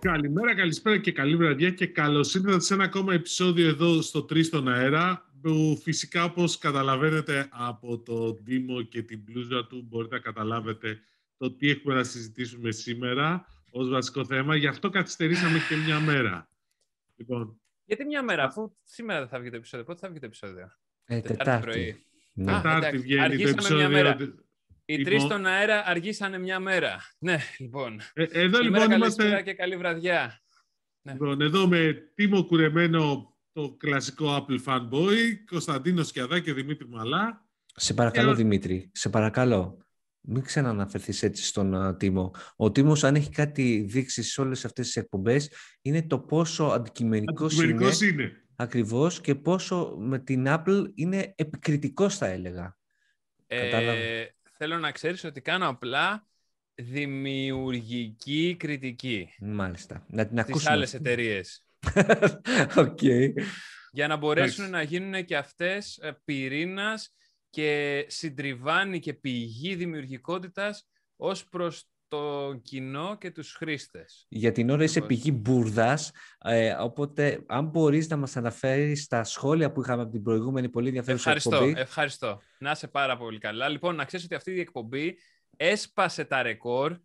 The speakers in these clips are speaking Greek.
Καλημέρα, καλησπέρα και καλή βραδιά και καλώς ήρθατε σε ένα ακόμα επεισόδιο εδώ στο 3 στον αέρα που φυσικά όπως καταλαβαίνετε από το Δήμο και την πλούζα του μπορείτε να καταλάβετε το τι έχουμε να συζητήσουμε σήμερα ως βασικό θέμα. Γι' αυτό καθυστερήσαμε και μια μέρα. Λοιπόν, Γιατί μια μέρα, αφού σήμερα δεν θα βγει το επεισόδιο. Πότε θα βγει το επεισόδιο; Ε, τετάρτη. πρωί. Ναι. Τετάρτη βγαίνει το επεισόδιο. Μια μέρα. Οι λοιπόν... τρεις στον αέρα αργήσανε μια μέρα. Ναι, λοιπόν. Ε, εδώ λοιπόν είμαστε... και καλή βραδιά. Ναι. Λοιπόν, εδώ με τίμο κουρεμένο το κλασικό Apple fanboy, Κωνσταντίνος Σκιαδά και Δημήτρη Μαλά. Σε παρακαλώ, Δημήτρη, σε παρακαλώ. Μην ξαναναφερθεί έτσι στον uh, Τίμο. Ο Τίμος, αν έχει κάτι δείξει σε όλες αυτές τις εκπομπές, είναι το πόσο αντικειμενικός είναι. είναι. Ακριβώς και πόσο με την Apple είναι επικριτικός, θα έλεγα. Ε, θέλω να ξέρεις ότι κάνω απλά δημιουργική κριτική. Μάλιστα. Να την ακούσουμε. Στις άλλες εταιρείες. okay. Για να μπορέσουν να γίνουν και αυτές ε, πυρήνας και συντριβάνει και πηγή δημιουργικότητας ως προς το κοινό και τους χρήστες. Για την ώρα είσαι πηγή μπουρδας, ε, οπότε αν μπορείς να μας αναφέρεις τα σχόλια που είχαμε από την προηγούμενη πολύ ενδιαφέρουσα ευχαριστώ, εκπομπή. Ευχαριστώ. Να είσαι πάρα πολύ καλά. Λοιπόν, να ξέρεις ότι αυτή η εκπομπή έσπασε τα ρεκόρ.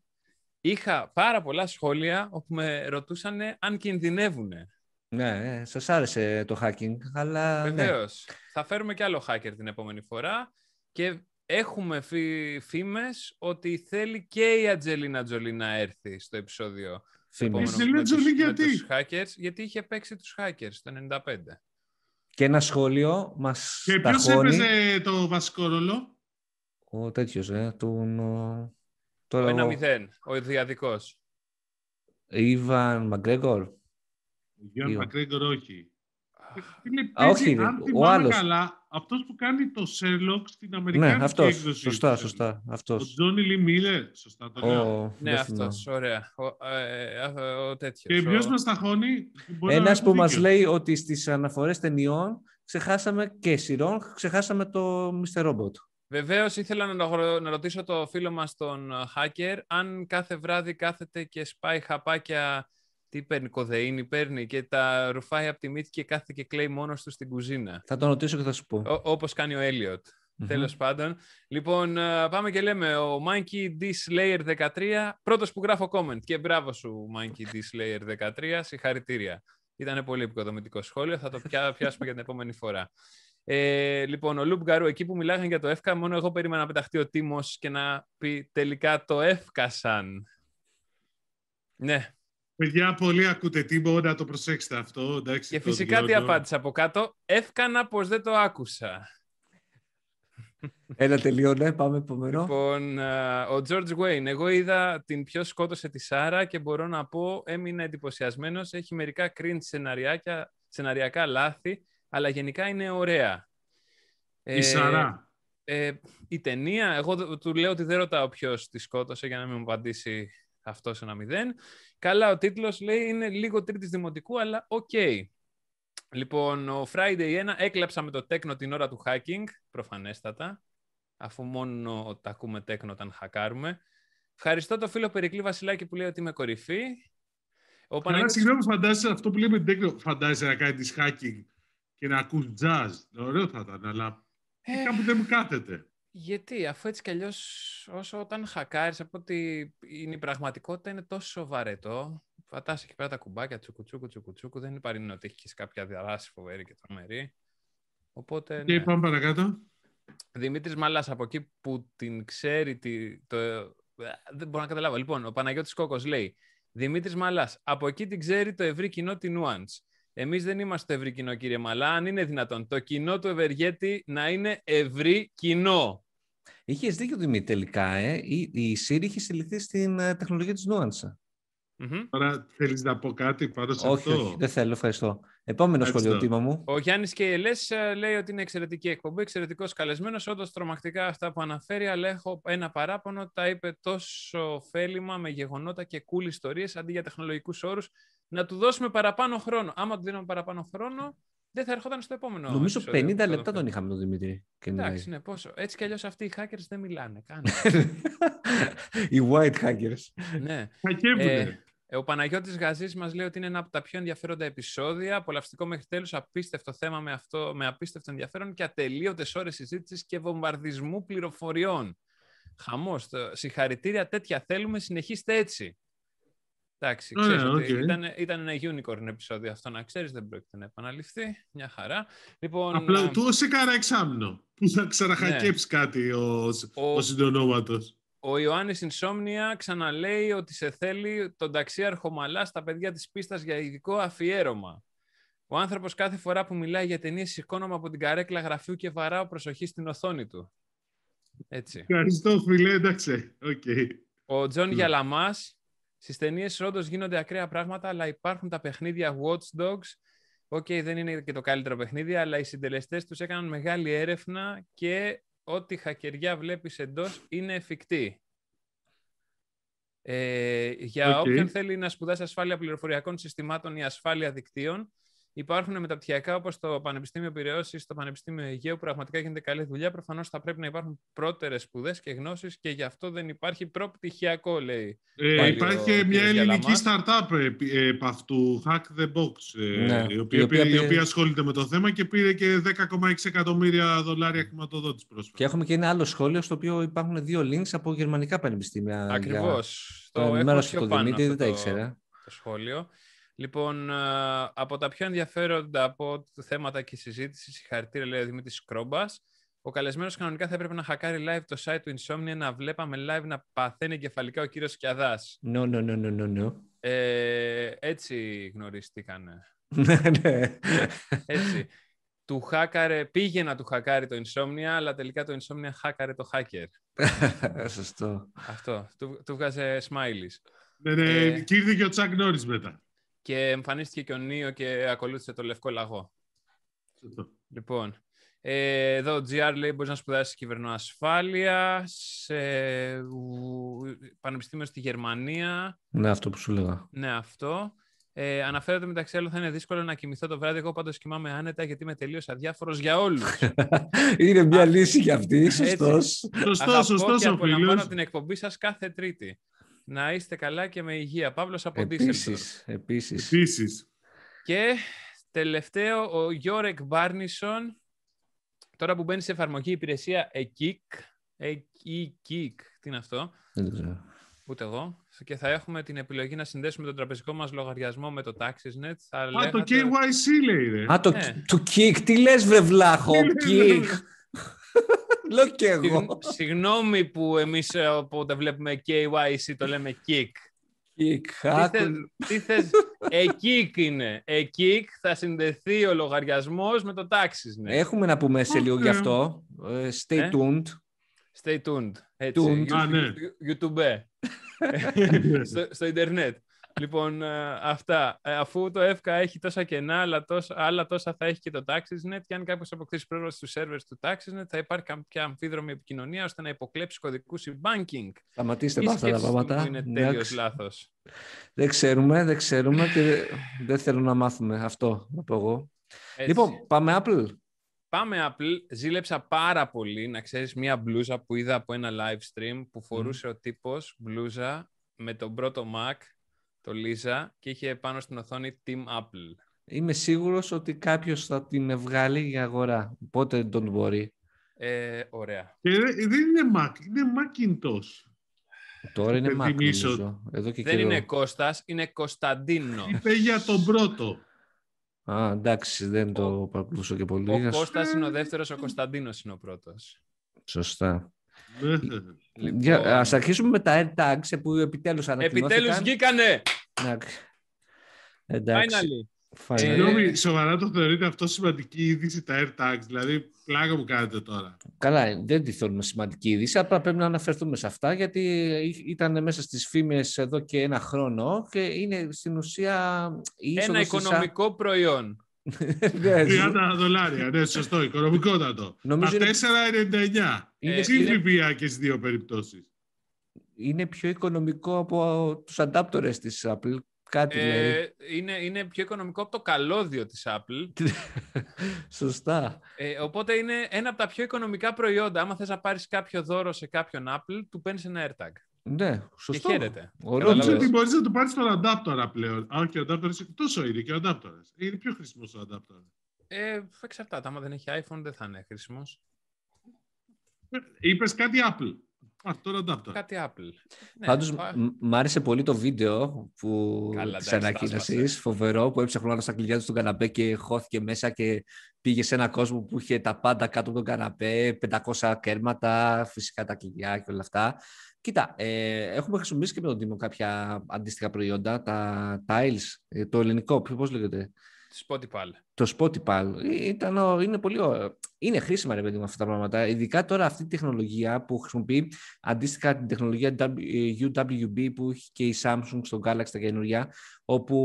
Είχα πάρα πολλά σχόλια όπου με ρωτούσαν αν κινδυνεύουν. Ναι, ε, σας άρεσε το hacking, αλλά... Ναι. Βεβαίως. Θα φέρουμε και άλλο hacker την επόμενη φορά και έχουμε φήμες ότι θέλει και η Ατζελίνα Τζολί να έρθει στο επεισόδιο. Φήμες. Ατζελίνα Τζολί γιατί; τους hackers, γιατί είχε παίξει τους hackers το 95. Και ένα σχόλιο μας Και ποιος έπαιζε το βασικό ρόλο; Ο τέτοιος, ε, τον... Το... Ο 1-0, ο διαδικός. Ιβαν Μαγκρέγκορ. Ιβαν Μαγκρέγκορ όχι. Α, όχι, αν ο άλλος. καλά, αυτός που κάνει το Sherlock στην Αμερικάνικη ναι, αυτός. έκδοση. Σωστά, σωστά. Αυτός. Ο Τζόνι Λι Μίλερ, σωστά το λέω. ναι, αυτός, ωραία. Ο, ε, ο τέτοιος. Και ποιος ο... μας ταχώνει. Ένας που μας λέει ότι στις αναφορές ταινιών ξεχάσαμε και σειρών, ξεχάσαμε το Mr. Robot. Βεβαίως, ήθελα να, να ρωτήσω το φίλο μας τον hacker αν κάθε βράδυ κάθεται και σπάει χαπάκια τι παίρνει, κοδεΐνη παίρνει και τα ρουφάει από τη μύτη και κάθεται και κλαίει μόνος του στην κουζίνα. Θα τον ρωτήσω και θα σου πω. Όπω όπως κάνει ο Έλιοτ. Mm-hmm. Τέλος πάντων. Λοιπόν, πάμε και λέμε ο Monkey D Slayer 13, πρώτος που γράφω comment. Και μπράβο σου, Monkey D Slayer 13, συγχαρητήρια. Ήταν πολύ επικοδομητικό σχόλιο, θα το πιάσουμε για την επόμενη φορά. Ε, λοιπόν, ο Λουπ Γκαρού, εκεί που μιλάγαν για το ΕΦΚΑ, μόνο εγώ περίμενα να πεταχτεί ο Τίμος και να πει τελικά το εύκασαν. Ναι, Παιδιά, πολύ ακούτε τι, μπορεί να το προσέξετε αυτό. Εντάξει, και φυσικά τι απάντησα από κάτω. Εύκανα πως δεν το άκουσα. Ένα τελειώνε, πάμε επόμενο. Λοιπόν, ο George Wayne. Εγώ είδα την πιο σκότωσε τη Σάρα και μπορώ να πω έμεινα εντυπωσιασμένος. Έχει μερικά cringe σεναριακά, σεναριακά λάθη, αλλά γενικά είναι ωραία. Η ε, Σάρα. Ε, η ταινία, εγώ του λέω ότι δεν ρωτάω ποιος τη σκότωσε για να μην μου απαντήσει αυτός σε ένα μηδέν. Καλά, ο τίτλος λέει είναι λίγο τρίτης δημοτικού, αλλά OK. Okay. Λοιπόν, ο Friday 1 έκλαψα με το τέκνο την ώρα του hacking, προφανέστατα, αφού μόνο τα ακούμε τέκνο όταν χακάρουμε. Ευχαριστώ το φίλο Περικλή Βασιλάκη που λέει ότι είμαι κορυφή. Ο Παναγιώτης... Συγγνώμη, φαντάζεσαι αυτό που λέμε τέκνο, φαντάζεσαι να κάνεις hacking και να ακούς jazz. Ωραίο θα ήταν, αλλά ε... κάπου δεν μου κάθεται. Γιατί, αφού έτσι κι αλλιώς, όσο όταν χακάρεις από ότι είναι η πραγματικότητα είναι τόσο βαρετό. Πατάς εκεί πέρα τα κουμπάκια, τσουκουτσούκου, τσουκουτσούκου. Δεν είναι ότι έχεις κάποια δράση φοβερή και τρομερή. Οπότε. Και ναι. πάμε παρακάτω. Δημήτρης Μαλά, από εκεί που την ξέρει. Τη, το, δεν μπορώ να καταλάβω. Λοιπόν, ο Παναγιώτης Κόκος λέει: Δημήτρης Μαλά, από εκεί την ξέρει το ευρύ κοινό την Nuance. Εμείς δεν είμαστε ευρύ κοινό, κύριε Μαλά. Αν είναι δυνατόν το κοινό του Ευεργέτη να είναι ευρύ κοινό. Είχες δίκιο Δημήτρη τελικά. Ε. Η, η Siri είχε συλληφθεί στην uh, τεχνολογία της Nuance. Mm-hmm. Τώρα θέλεις να πω κάτι πάνω σε όχι, αυτό; Όχι, δεν θέλω, ευχαριστώ. Επόμενο σχολείο, Τίμα μου. Ο Γιάννης Κέιλε λέει ότι είναι εξαιρετική εκπομπή, εξαιρετικός καλεσμένος. Όντως τρομακτικά αυτά που αναφέρει, αλλά έχω ένα παράπονο. Τα είπε τόσο ωφέλιμα με γεγονότα και cool ιστορίες αντί για τεχνολογικούς όρους. Να του δώσουμε παραπάνω χρόνο. Άμα του δίνουμε παραπάνω χρόνο, δεν θα έρχονταν στο επόμενο. Νομίζω 50 λεπτά τον είχαμε τον Δημήτρη. Εντάξει, ναι, πόσο. Έτσι κι αλλιώς αυτοί οι hackers δεν μιλάνε καν. οι white hackers. ναι. Ε, Ε, ο Παναγιώτης Γαζής μας λέει ότι είναι ένα από τα πιο ενδιαφέροντα επεισόδια, απολαυστικό μέχρι τέλους, απίστευτο θέμα με, αυτό, με απίστευτο ενδιαφέρον και ατελείωτες ώρες συζήτησης και βομβαρδισμού πληροφοριών. Χαμός. Συγχαρητήρια, τέτοια θέλουμε, συνεχίστε έτσι. Εντάξει, ξέρεις Ωραία, ότι οκ. ήταν, ήταν ένα unicorn επεισόδιο αυτό, να ξέρεις, δεν πρόκειται να επαναληφθεί. Μια χαρά. Λοιπόν, Απλά α, του σε κάνα εξάμεινο που θα ξαναχακέψει κάτι ο, Ο- ο συντονόματος. ο Ιωάννης Insomnia ξαναλέει ότι σε θέλει τον ταξίαρχο μαλάς στα παιδιά της πίστας για ειδικό αφιέρωμα. Ο άνθρωπος κάθε φορά που μιλάει για ταινίες σηκώνομαι από την καρέκλα γραφείου και βαράω προσοχή στην οθόνη του. Έτσι. Ευχαριστώ φίλε, εντάξει. Οκ. Ο Τζον Ναι. Γιαλαμάς, στις ταινίες όντως γίνονται ακραία πράγματα, αλλά υπάρχουν τα παιχνίδια Watch Dogs. OK, δεν είναι και το καλύτερο παιχνίδι, αλλά οι συντελεστές τους έκαναν μεγάλη έρευνα και ό,τι χακεριά βλέπεις εντός είναι εφικτή. Ε, για Οκ. όποιον θέλει να σπουδάσει ασφάλεια πληροφοριακών συστημάτων ή ασφάλεια δικτύων, υπάρχουν μεταπτυχιακά όπως το Πανεπιστήμιο Πειραιώς ή στο Πανεπιστήμιο Αιγαίου που πραγματικά γίνεται καλή δουλειά. Προφανώς θα πρέπει να υπάρχουν πρώτερες σπουδές και γνώσεις και γι' αυτό δεν υπάρχει προπτυχιακό, λέει. Ε, Πάλι υπάρχει ο και μια κύριος ελληνική Γιαλαμάς. startup επ, επ' αυτού, Hack the Box, ε, Ναι, η, οποία, η οποία πήρε- η πήρε- οποία ασχολείται με το θέμα και πήρε και 10,6 εκατομμύρια δολάρια χρηματοδότηση πρόσφατα. Και έχουμε και ένα άλλο σχόλιο στο οποίο υπάρχουν δύο links από γερμανικά πανεπιστήμια. για- Ακριβώς. Το έχω ενημέρωσε πιο το πάνω Δημήτρη, αυτό δεν τα το- ήξερα. το σχόλιο. Λοιπόν, α, από τα πιο ενδιαφέροντα από τα θέματα και συζήτηση, συγχαρητήρια λέει ο Δημήτρης Κρόμπας. Ο καλεσμένος κανονικά θα έπρεπε να χακάρει live το site του Insomnia, να βλέπαμε live να παθαίνει κεφαλικά ο κύριος Σκιαδάς. No, no, no, no, no, no. Ε, έτσι γνωριστήκανε. Ναι, ναι. Έτσι. του χάκαρε, πήγε να του χακάρει το Insomnia, αλλά τελικά το Insomnia χάκαρε το hacker. Σωστό. Αυτό. Του, του βγάζε smileys. Ναι, ναι, Ε. και ήρθε και ο Τσακ Νόρις μετά. Και εμφανίστηκε και ο Νίο και ακολούθησε το λευκό λαγό. Σωστό. Λοιπόν, ε, εδώ ο GR λέει μπορείς να σπουδάσεις κυβερνοασφάλεια σε ου- πανεπιστήμιο στη Γερμανία. Ναι, αυτό που σου λέγα. Ναι, αυτό. Ε, αναφέρεται μεταξύ άλλων θα είναι δύσκολο να κοιμηθώ το βράδυ. Εγώ πάντως κοιμάμαι άνετα γιατί είμαι τελείως αδιάφορος για όλους. Είναι μια λύση για αυτή, σωστός. Σωστός, σωστός και ο απολαμβάνω φίλος. την εκπομπή σας κάθε Τρίτη. Να είστε καλά και με υγεία. Παύλος από Ντίσσελντορφ. Επίσης, επίσης. Επίσης. Και τελευταίο, ο Γιώρεκ Μπάρνισον, τώρα που μπαίνει σε εφαρμογή η υπηρεσία eKick, eKick, τι είναι αυτό, Δεν το ξέρω. ούτε εγώ, και θα έχουμε την επιλογή να συνδέσουμε τον τραπεζικό μας λογαριασμό με το TaxisNet. Θα Α, το λέγατε- KYC λέει, ρε. Α, το, Ναι. το kick. Τι λες, βρε βλάχο, kick. Λέω κι εγώ. Συγγ- Συγγνώμη που εμείς ε, όποτε βλέπουμε KYC το λέμε kick. Kick. Τι Άκου- θες, τι θες, eKick είναι. eKick θα συνδεθεί ο λογαριασμός με το TaxisNet. Έχουμε να πούμε σε λίγο γι' Οκ. αυτό. Ε, Stay Ε; tuned. Stay tuned. Έτσι. Tuned. You- Α, ναι. you- YouTube. στο, στο ίντερνετ. Λοιπόν, ε, αυτά. Ε, αφού το ΕΦΚΑ έχει τόσα κενά, αλλά τόσα, άλλα τόσα θα έχει και το TaxisNet, και αν κάποιος αποκτήσει πρόσβαση στους servers του TaxisNet, θα υπάρχει κάποια αμφίδρομη επικοινωνία ώστε να υποκλέψει κωδικούς e-banking. Σταματήστε Η με αυτά τα σκέψη μου πράγματα. είναι τέλειος Εντάξει. λάθος. Δεν ξέρουμε, δεν ξέρουμε και δεν- δεν θέλω να μάθουμε αυτό, να πω εγώ. Έτσι. Λοιπόν, πάμε Apple. Πάμε Apple. Ζήλεψα πάρα πολύ να ξέρεις μία μπλούζα που είδα από ένα live stream που φορούσε ο τύπος μπλούζα με τον πρώτο Mac, το Lisa, και είχε πάνω στην οθόνη Team Apple. Είμαι σίγουρος ότι κάποιος θα την βγάλει για αγορά. Οπότε don't worry. Ε, ωραία. Και δεν δεν είναι Mac, είναι Macintosh. Τώρα είναι Mac, Υπενθυμίσω. νομίζω. Εδώ και Δεν καιρό. είναι Κώστας, είναι Κωνσταντίνο. Είπε για τον πρώτο. Α, εντάξει, δεν το παρακολουθώ και πολύ. Ο Ας- Κώστας είναι ο δεύτερος, ο Κωνσταντίνος είναι ο πρώτος. Σωστά. Ναι. Λοιπόν, Για, ας αρχίσουμε με τα AirTags που επιτέλους ανακοινώθηκαν. Επιτέλους βγήκανε! Να- Εντάξει. Finally! Finally. Συγγνώμη, σοβαρά το θεωρείτε αυτό σημαντική είδηση τα AirTags, δηλαδή πλάκα μου κάνετε τώρα. Καλά, δεν τη θέλουμε σημαντική είδηση, απλά πρέπει να αναφερθούμε σε αυτά γιατί ήταν μέσα στις φήμες εδώ και ένα χρόνο και είναι στην ουσία η Ένα είσοδος της οικονομικό προϊόν. Ναι, 30 δολάρια, ναι, σωστό, οικονομικότατο. Νομίζω Τα είναι- 4,99. Είναι, Ε, Συν είναι- ΦΠΑ και στις δύο περιπτώσεις. είναι πιο οικονομικό από τους αντάπτορες της Apple. Κάτι λέει. Ε, είναι, είναι πιο οικονομικό από το καλώδιο της Apple. Σωστά. Ε, οπότε είναι ένα από τα πιο οικονομικά προϊόντα. Άμα θες να πάρεις κάποιο δώρο σε κάποιον Apple, του παίρνεις ένα AirTag. Ναι, σωστό. Και χαίρεται. Ωραίο Νομίζω λες. ότι μπορείς να το πάρεις στον αντάπτορα πλέον. Α, όχι, ο αντάπτορα τόσο είναι και ο αντάπτορα. Είναι πιο χρήσιμος ο αντάπτορα. Ε, εξαρτάται. Άμα δεν έχει iPhone δεν θα είναι χρήσιμος. Είπες κάτι Apple. Πάρ' τον αντάπτορα. Κάτι Apple. Ναι, Πάντως, πα- μ- μ' άρεσε πολύ το βίντεο που Καλά, της εντάξει, ανακοίνωσης, τα φοβερό, που έψαχνε όλα στα κλειδιά τους στον καναπέ και χώθηκε μέσα και πήγε σε ένα κόσμο που είχε τα πάντα κάτω από τον καναπέ, 500 κέρματα, φυσικά τα κλειδιά και όλα αυτά. Κοίτα, ε, έχουμε χρησιμοποιήσει και με τον Τίμο κάποια αντίστοιχα προϊόντα, τα tiles, ε, το ελληνικό, πώς λέγεται, Spotify. το Spotify. Ε, Ήταν, ο- είναι πολύ ωραίο. Είναι χρήσιμα ρε παιδί μου αυτά τα πράγματα. Ειδικά τώρα αυτή η τεχνολογία που χρησιμοποιεί αντίστοιχα την τεχνολογία W- UWB που έχει και η Samsung στο Galaxy τα καινούργια, όπου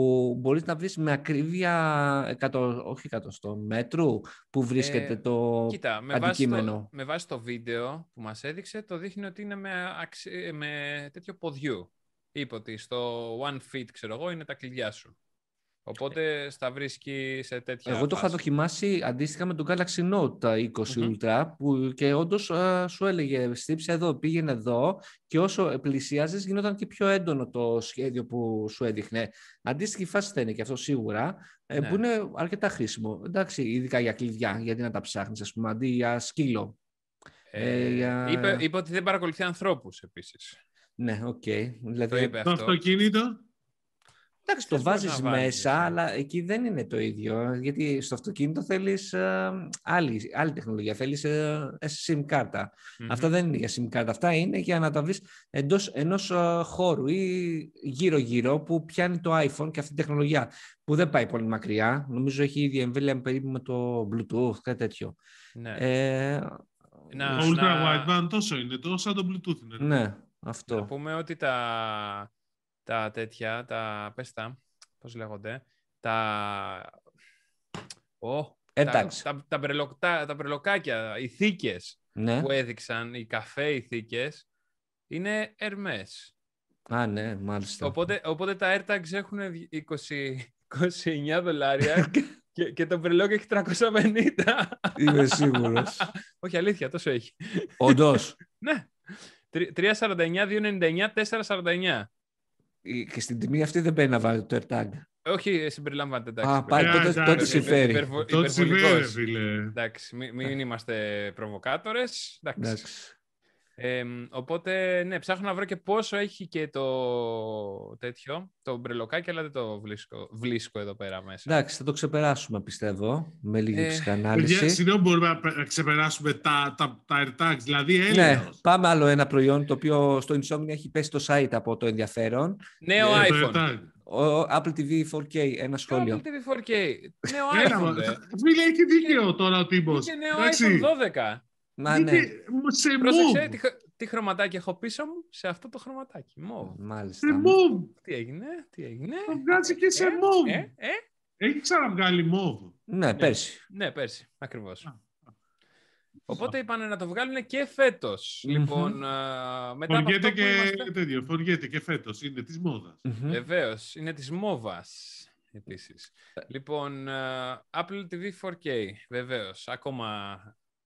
μπορείς να βρεις με ακρίβεια, 100, όχι εκατοστό μέτρου, που βρίσκεται Ε, το Κοίτα, με βάση, το, αντικείμενο. με βάση το βίντεο που μας έδειξε, το δείχνει ότι είναι με, αξι- με τέτοιο ποδιού. Είπε ότι στο one feet, ξέρω εγώ, είναι τα κλειδιά σου. Οπότε στα βρίσκει σε τέτοια Εγώ το είχα φάση. δοκιμάσει αντίστοιχα με το Galaxy Note τα 20 Μμμ. Ultra που και όντως σου έλεγε στύψε εδώ, πήγαινε εδώ και όσο πλησιάζεις γινόταν και πιο έντονο το σχέδιο που σου έδειχνε. Αντίστοιχη φάση θα είναι και αυτό σίγουρα, ε, Ναι. που είναι αρκετά χρήσιμο. Εντάξει, ειδικά για κλειδιά, γιατί να τα ψάχνεις, ας πούμε, αντί για σκύλο. Ε, Ε, για- είπε, είπε ότι δεν παρακολουθεί ανθρώπους επίσης. Ναι, οκ. Το Δηλαδή, είπε Το αυτό. αυτοκίνητο. Εντάξει, το Θες μπορείς βάζεις να βάλεις, μέσα, εσύ. αλλά εκεί δεν είναι το ίδιο. Γιατί στο αυτοκίνητο θέλεις ε, άλλη, άλλη τεχνολογία, θέλεις ε, SIM κάρτα. Μμμ. Αυτά δεν είναι για SIM card. Αυτά είναι για να τα βρεις εντός ενός ε, χώρου ή γύρω-γύρω που πιάνει το iPhone και αυτή η τεχνολογία που δεν πάει πολύ μακριά. Νομίζω έχει ήδη εμβέλεια περίπου με το Bluetooth, κάτι τέτοιο. Ναι. Ε, Να- Το ultra να- wideband τόσο είναι. Το σαν το Bluetooth είναι. ναι, Να αυτό. πούμε ότι τα, τα τέτοια, τα, πες τα, πώς λέγονται, τα... Ω, τα, AirTags. τα, τα, μπρελοκ- τα, τα μπρελοκάκια, οι θήκες Ναι. που έδειξαν, οι καφέ, οι θήκες, είναι Hermes. Α, ναι, μάλιστα. Οπότε, οπότε τα AirTags έχουν 20, 29 δολάρια και, και το μπρελόκ έχει 350. Είμαι σίγουρος. Όχι, αλήθεια, τόσο έχει. Όντως. Ναι. Τρι- 349, 299, 449. Ε, Και στην τιμή αυτή δεν παίρνει να βάλει το AirTag. Όχι, ε, συμπεριλαμβάνεται. Εντάξει, Α, πάλι Ε, τότε, εντάξει, τότε υπερ- συμφέρει. υπερβο- Το τσιβέρε, υπερβολικός. φίλε. Εντάξει, μην, μην είμαστε προβοκάτορες. Εντάξει. Εντάξει. Ε, οπότε, ναι, ψάχνω να βρω και πόσο έχει και το τέτοιο, το μπρελοκάκι, αλλά δεν το βρίσκω, βρίσκω εδώ πέρα μέσα. Εντάξει, θα το ξεπεράσουμε πιστεύω με λίγη Ε, Παιδιά, ψυχανάλυση. συγγνώμη, μπορούμε να πε- να ξεπεράσουμε τα, τα, τα AirTags. Δηλαδή, Ναι, έλεος. πάμε άλλο ένα προϊόν το οποίο στο Insomnia έχει πέσει το site από το ενδιαφέρον. Νέο Ε, το iPhone. AirTag. Ο Apple TV 4K, ένα σχόλιο. Apple TV 4K. Νέο Έλα, iPhone. μα, δε. Φίλε, έχει δίκαιο τώρα ο τύπος. Και νέο Εντάξει. iPhone 12. Μα ναι, Είναι Σε Πρόσεξε, move. τι, χ- τι χρωματάκι έχω πίσω μου, σε αυτό το χρωματάκι. Μοβ. Σε μάλιστα. move. Τι έγινε, τι έγινε. Το βγάζει και σε Ε, move. Ε, ε, Έχει ξαναβγάλει move. Ναι, πέρσι. ναι, πέρσι, ακριβώς. Α, Οπότε είπαν να το βγάλουν και φέτος. Μμμ. Λοιπόν, α, μετά από Φοριέται αυτό που και είμαστε... τέτοιο. Φοριέται και φέτος. Είναι της μόδας. Μμμ. Βεβαίως, είναι της Μόβας επίσης. Λοιπόν, α, Apple TV 4K, βεβαίως. Ακόμα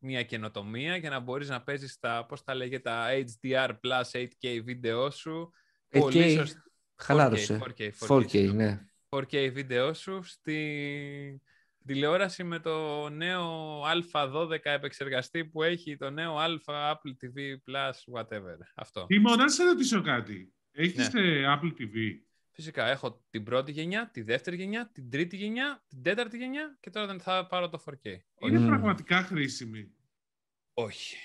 μια καινοτομία για να μπορείς να παίζεις τα, πώς τα λέγεται, τα HDR plus 8K βίντεο σου. 8K, Πολύ σωστά. Χαλάρωσε. 4K, 4K, ναι. 4K βίντεο σου στη τηλεόραση με το νέο Α12 επεξεργαστή που έχει το νέο Α Apple TV Plus whatever. Αυτό. Τίμω, να σε ρωτήσω κάτι. Έχεις Ναι. ε, Apple TV. Φυσικά έχω την πρώτη γενιά, τη δεύτερη γενιά, την τρίτη γενιά, την τέταρτη γενιά και τώρα δεν θα πάρω το 4K. Είναι Μμμ. πραγματικά χρήσιμη. Όχι.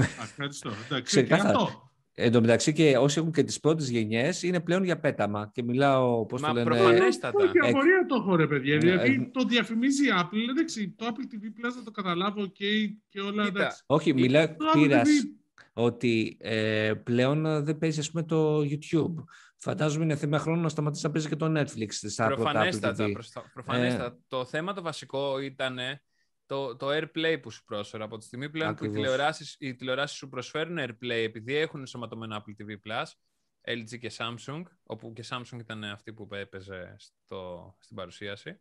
Α, Ευχαριστώ. Εντάξει, και Ξεκάθαρα. αυτό. Εν τω μεταξύ και όσοι έχουν και τις πρώτες γενιές είναι πλέον για πέταμα. Και μιλάω, πώς Μα το λένε... προφανέστατα. Όχι, Εκ- απορία το έχω ρε παιδιά. Ναι, Δηλαδή ε, το διαφημίζει η Apple. Εντάξει, το Apple TV Plus θα το καταλάβω okay, και όλα. Κοίτα, εντάξει. Όχι, μιλάω Το Apple πείρας TV ότι ε, πλέον ε, δεν παίζει ας πούμε το YouTube. Φαντάζομαι είναι θέμα χρόνου να σταματήσει να παίζει και το Netflix στα πρώτα Apple Προφανέστατα. TV. προστα- προφανέστατα. Το θέμα το βασικό ήταν το, το AirPlay που σου πρόσφερα. Από τη στιγμή πλέον που οι Ακριβώς. τηλεοράσεις, οι τηλεοράσεις σου προσφέρουν AirPlay επειδή έχουν ενσωματωμένο Apple TV+, LG και Samsung, όπου και Samsung ήταν αυτή που έπαιζε στο, στην παρουσίαση.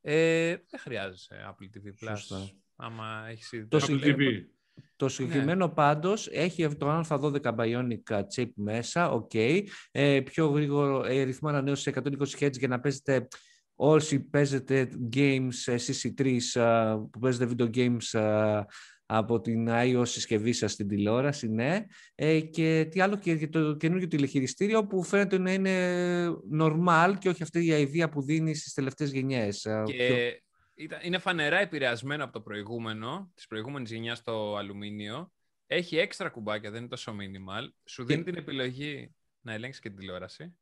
Ε, δεν χρειάζεσαι Apple TV+. Σωστά. Άμα έχεις ήδη Τόσο το Apple TV. Το συγκεκριμένο ναι. πάντως έχει το A12 Bionic chip μέσα, OK. Okay. Ε, πιο γρήγορο ε, ρυθμό ανανέωσης σε 120 Hz για να παίζετε όσοι παίζετε games CC3 που παίζετε video games από την iOS συσκευή σας στην τηλεόραση, ναι. Ε, και τι άλλο και για το καινούργιο τηλεχειριστήριο που φαίνεται να είναι normal και όχι αυτή η ιδέα που δίνει στις τελευταίες γενιές. Και είναι φανερά επηρεασμένο από το προηγούμενο, της προηγούμενης γενιάς στο αλουμίνιο. Έχει έξτρα κουμπάκια, δεν είναι τόσο minimal. Σου δίνει την επιλογή να ελέγξεις και την τηλεόραση.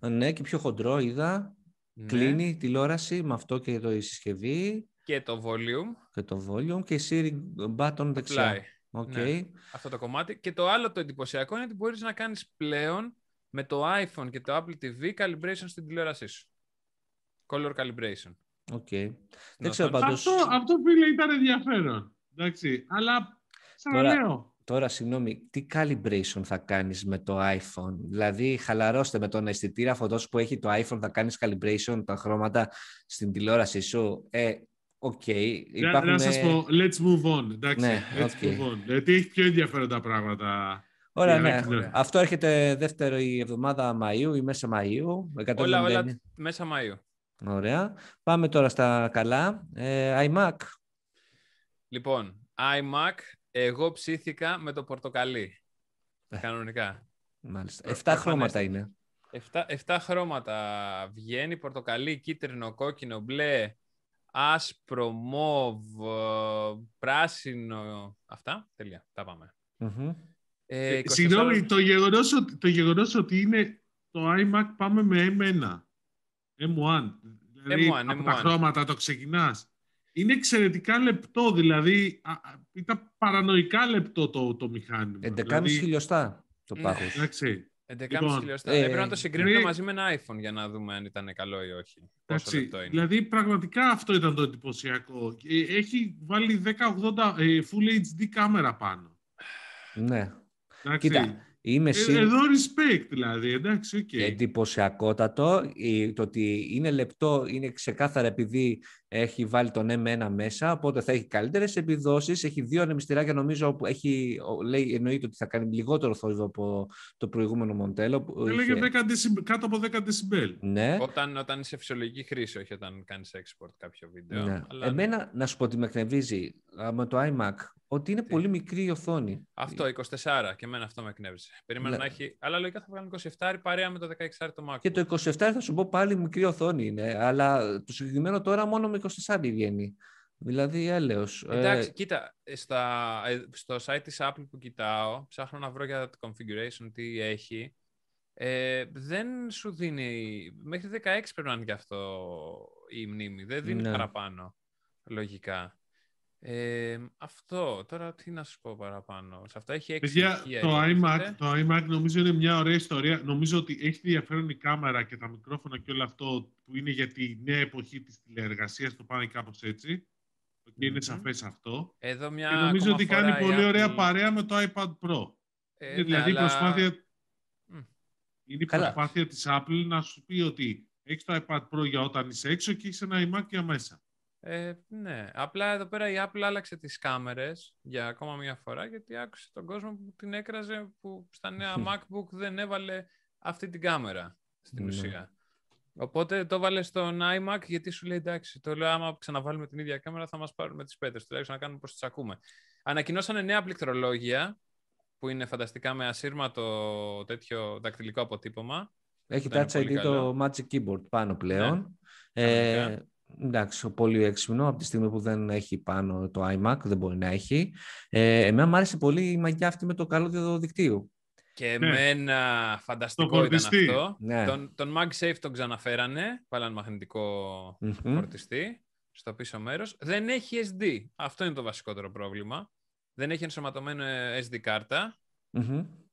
Ναι, και πιο χοντρό είδα. Ναι. Κλείνει τηλεόραση με αυτό και το η συσκευή. Και το volume. Και το volume και Siri button δεξιά. Okay. Ναι, αυτό το κομμάτι. Και το άλλο το εντυπωσιακό είναι ότι μπορείς να κάνεις πλέον με το iPhone και το Apple TV calibration στην τηλεόρασή σου. Color calibration. Okay. Δεν ξέρω πάντως... Αυτό, αυτό φίλε ήταν ενδιαφέρον. Εντάξει, αλλά ξαναλέω. Τώρα, συγγνώμη, τι calibration θα κάνεις με το iPhone; Δηλαδή, χαλαρώστε με τον αισθητήρα φωτός που έχει το iPhone, θα κάνεις calibration τα χρώματα στην τηλεόραση σου; Ε, OK. Okay. Υπάρχουν... Να σας πω, let's move on. Εντάξει, ναι, let's okay. move on. Γιατί έχει πιο ενδιαφέροντα πράγματα. Ωραία, ναι. Αυτό έρχεται δεύτερη εβδομάδα Μαΐου ή μέσα Μαΐου. Όλα, όλα μέσα Μαΐου. Ωραία. Πάμε τώρα στα καλά. Ε, iMac. Λοιπόν, iMac, εγώ ψήθηκα με το πορτοκαλί. Ε. Κανονικά. Μάλιστα. Εφτά χρώματα είναι. Εφτά, εφτά χρώματα βγαίνει, πορτοκαλί, κίτρινο, κόκκινο, μπλε, άσπρο, μόβ, πράσινο. Αυτά, τέλεια, τα πάμε. Ε, ε Συγγνώμη, το γεγονός, ότι, το γεγονός ότι είναι το iMac πάμε με M1. M1. Δηλαδή, M1, από M1. τα χρώματα το ξεκινάς. Είναι εξαιρετικά λεπτό, δηλαδή ήταν παρανοϊκά λεπτό το, το μηχάνημα. 11,5 δηλαδή... χιλιοστά το ναι. πάχος. Εντάξει. 11,5 λοιπόν, χιλιοστά. Ε, Έπρεπε να το συγκρίνουμε δηλαδή- μαζί με ένα iPhone για να δούμε αν ήταν καλό ή όχι. Πόσο λεπτό είναι. Δηλαδή πραγματικά αυτό ήταν το εντυπωσιακό. Ε, έχει βάλει 1080 ε, Full HD κάμερα πάνω. Ναι. Εντάξει. Κοίτα, Είμαι ε, Εδώ respect δηλαδή, εντάξει, okay. Εντυπωσιακότατο. Το ότι είναι λεπτό είναι ξεκάθαρα επειδή έχει βάλει τον M1 μέσα, οπότε θα έχει καλύτερες επιδόσεις. Έχει δύο ανεμιστηράκια νομίζω που έχει, λέει, εννοείται ότι θα κάνει λιγότερο θόρυβο από το προηγούμενο μοντέλο. Έλεγε είχε... 10 κάτω από 10 decibel. Ναι. Όταν, όταν είσαι φυσιολογική χρήση, όχι όταν κάνεις export κάποιο βίντεο. Ναι. Αλλά... Εμένα, να σου πω ότι με εκνευρίζει με το iMac ότι είναι πολύ μικρή η οθόνη. Αυτό, 24 και εμένα αυτό με εκνεύρισε. Περίμενα να έχει. Αλλά λογικά θα βγάλουν 27 παρέα με το 16 το Mac. Και το 27 θα σου πω πάλι μικρή οθόνη είναι. Αλλά το συγκεκριμένο τώρα μόνο με 24 βγαίνει. Δηλαδή έλεος. Εντάξει, ε... κοίτα, στα, ε, στο site της Apple που κοιτάω, ψάχνω να βρω για το configuration τι έχει. Ε, δεν σου δίνει. Μέχρι 16 πρέπει να είναι και αυτό η μνήμη. Δεν δίνει ναι. παραπάνω. Λογικά. Ε, αυτό, τώρα τι να σου πω παραπάνω. Σε αυτά έχει έξι Παιδιά, το, iMac, το iMac νομίζω είναι μια ωραία ιστορία. Νομίζω ότι έχει ενδιαφέρον η κάμερα και τα μικρόφωνα και όλο αυτό που είναι για τη νέα εποχή της τηλεεργασίας. Το πάνε κάπως έτσι. Και είναι σαφές αυτό. Εδώ μια και νομίζω ότι κάνει πολύ ωραία παρέα με το iPad Pro. Ε, είναι δηλαδή η προσπάθεια... Mm. Είναι η προσπάθεια της Apple να σου πει ότι έχεις το iPad Pro για όταν είσαι έξω και έχεις ένα iMac για μέσα. Ε, ναι, απλά εδώ πέρα η Apple άλλαξε τις κάμερες για ακόμα μια φορά γιατί άκουσε τον κόσμο που την έκραζε που στα νέα MacBook δεν έβαλε αυτή την κάμερα στην ναι. ουσία. Οπότε το βάλε στον iMac γιατί σου λέει εντάξει, το λέω άμα ξαναβάλουμε την ίδια κάμερα θα μας πάρουν με τις πέτρες, τουλάχιστον να κάνουμε πώς τις ακούμε. Ανακοινώσανε νέα πληκτρολόγια που είναι φανταστικά με ασύρματο τέτοιο δακτυλικό αποτύπωμα. Έχει Touch ID το Magic Keyboard πάνω πλέον. Ναι. Ε, εντάξει, πολύ έξυπνο από τη στιγμή που δεν έχει πάνω το iMac, δεν μπορεί να έχει. Ε, εμένα μου άρεσε πολύ η μαγιά αυτή με το καλώδιο δικτύου. Και ναι. εμένα φανταστικό ήταν αυτό. Ναι. Τον, τον MagSafe τον ξαναφέρανε, βάλαν μαγνητικό φορτιστή στο πίσω μέρος. Δεν έχει SD. Αυτό είναι το βασικότερο πρόβλημα. Δεν έχει ενσωματωμένο SD κάρτα,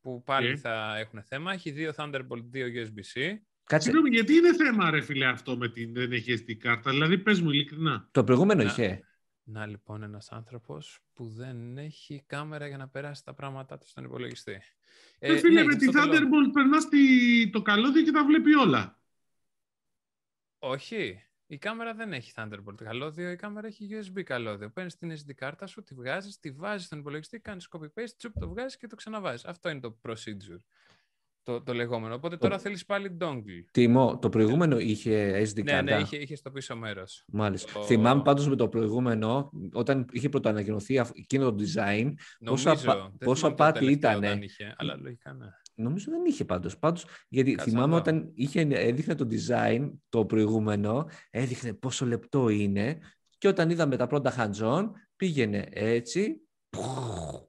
που πάλι θα έχουν θέμα. Έχει δύο Thunderbolt, δύο USB-C. Κάτσε. Συγγνώμη, γιατί είναι θέμα, ρε φίλε, αυτό με την δεν έχει SD κάρτα. Δηλαδή, πες μου ειλικρινά. Το προηγούμενο να, είχε. Να λοιπόν ένας άνθρωπος που δεν έχει κάμερα για να περάσει τα πράγματά του στον υπολογιστή. Ε, ε φίλε, ναι, με τη Thunderbolt περνάς το καλώδιο και τα βλέπει όλα. Όχι. Η κάμερα δεν έχει Thunderbolt καλώδιο, η κάμερα έχει USB καλώδιο. Παίρνεις την SD κάρτα σου, τη βγάζεις, τη βάζεις στον υπολογιστή, κάνεις copy-paste, τσουπ, το βγάζεις και το ξαναβάζεις. Αυτό είναι το procedure. Το, το λεγόμενο. Οπότε τώρα θέλεις πάλι dongle. Τιμό, το προηγούμενο είχε SD Ναι, κάρτα. ναι, είχε, είχε στο πίσω μέρος. Μάλιστα. Το- Θυμάμαι πάντως με το προηγούμενο, όταν είχε πρωτοανακοινωθεί αυ- εκείνο το design, Πόσο Νομίζω. απα- δεν πόσο θυμάμαι το απάτη τελευταίο ήτανε. όταν Είχε, αλλά λογικά ναι. νομίζω δεν είχε πάντως. Πάντως, γιατί Κάτσε θυμάμαι να δω. όταν είχε, έδειχνε το design, το προηγούμενο, έδειχνε πόσο λεπτό είναι και όταν είδαμε τα πρώτα hands-on, πήγαινε έτσι,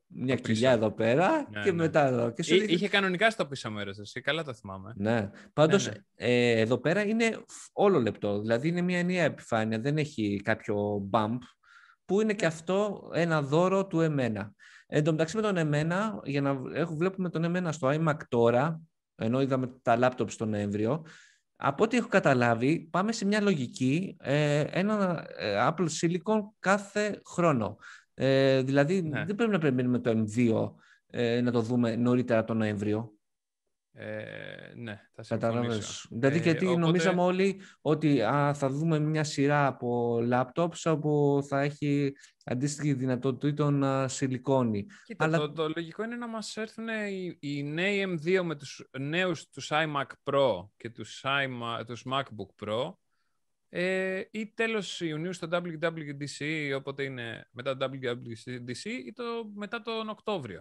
μια Το πίσω. κοιλιά εδώ πέρα Ναι, και ναι. μετά εδώ. Και σου Εί- δείχνε- Είχε κανονικά στο πίσω μέρος, εσύ. Καλά το θυμάμαι. Ναι. Πάντως, ναι. ε, εδώ πέρα είναι φ- όλο λεπτό. Δηλαδή είναι μια ενιαία επιφάνεια, δεν έχει κάποιο bump, που είναι και αυτό ένα δώρο του εμένα. Εν τω μεταξύ με τον εμένα, για να έχω, βλέπουμε τον εμένα στο iMac τώρα, ενώ είδαμε τα laptops τον Νοέμβριο, από ό,τι έχω καταλάβει, πάμε σε μια λογική, ε, ένα ε, Apple Silicon κάθε χρόνο. Ε, δηλαδή, Ναι. δεν πρέπει να περιμένουμε το M2 ε, να το δούμε νωρίτερα τον Νοέμβριο. Ε, ναι, θα Κατάλαβες. συμφωνήσω. Δηλαδή, Ε, γιατί οπότε- νομίζαμε όλοι ότι α, θα δούμε μια σειρά από laptops όπου θα έχει αντίστοιχη δυνατοτήτων α, σιλικόνη. Κοίτα, Αλλά- το, το λογικό είναι να μας έρθουν οι, οι νέοι M2 με τους νέους τους iMac Pro και τους, iMac, τους MacBook Pro ε, ή τέλος Ιουνίου στο WWDC, όποτε είναι μετά το WWDC ή το, μετά τον Οκτώβριο.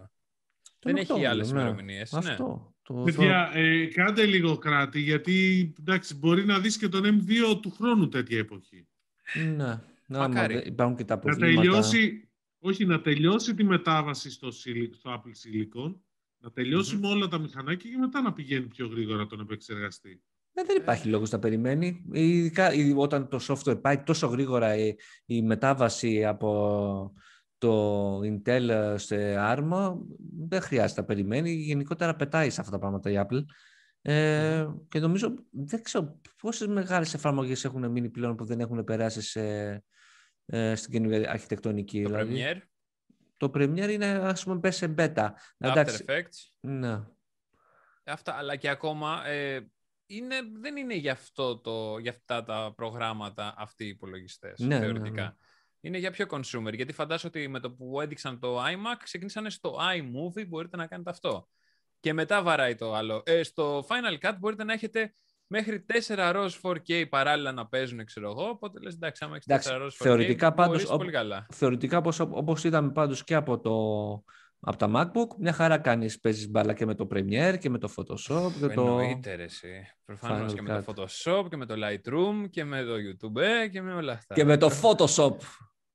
Τον Δεν έχει Οκτώβριο, άλλες ναι. ημερομηνίες. Ναι. Αυτό. Το, Παιδιά, ε, κάντε λίγο κράτη, γιατί εντάξει, μπορεί να δεις και τον M2 του χρόνου τέτοια εποχή. το- ναι. Άμα Μακάρι. δεν- υπάρχουν και τα Να προβλήματα. τελειώσει, όχι, να τελειώσει τη μετάβαση στο, Sili- στο Apple Silicon, να τελειώσει Μμμ. με όλα τα μηχανάκια και μετά να πηγαίνει πιο γρήγορα τον επεξεργαστή. Ναι, δεν υπάρχει λόγος να περιμένει. Ειδικά ή όταν το software πάει τόσο γρήγορα η, η μετάβαση από το Intel σε ARM δεν χρειάζεται να περιμένει. Γενικότερα πετάει σε αυτά τα πράγματα η Apple. Ε, και νομίζω, δεν ξέρω πόσες μεγάλες εφαρμογές έχουν μείνει πλέον που δεν έχουν περάσει σε, ε, στην καινούργια αρχιτεκτονική. Το δηλαδή. Premiere, Το Premiere είναι, ας πούμε, πες σε beta. After Effects. ναι. Αυτά, αλλά και ακόμα ε, είναι, δεν είναι για, αυτό το, για αυτά τα προγράμματα αυτοί οι υπολογιστές, Ναι, ναι, θεωρητικά. ναι. Είναι για πιο consumer, γιατί φαντάζομαι ότι με το που έδειξαν το iMac, ξεκίνησαν στο iMovie, μπορείτε να κάνετε αυτό. Και μετά βαράει το άλλο. Ε, στο Final Cut μπορείτε να έχετε μέχρι 4 RAW 4K παράλληλα να παίζουν, ξέρω εγώ, οπότε λες, εντάξει, άμα έχεις Εντάξει, 4 RAW 4K, θεωρητικά πάντως, μπορείς ό- πολύ καλά. θεωρητικά όπως, όπως είδαμε πάντως και από, το, από τα MacBook, μια χαρά κάνεις, παίζεις μπάλα και με το Premiere και με το Photoshop και το... Εννοείται ρε εσύ. Προφανώς Final και με το Cut. Photoshop και με το Lightroom και με το YouTube ε, και με όλα αυτά. Και με το Photoshop.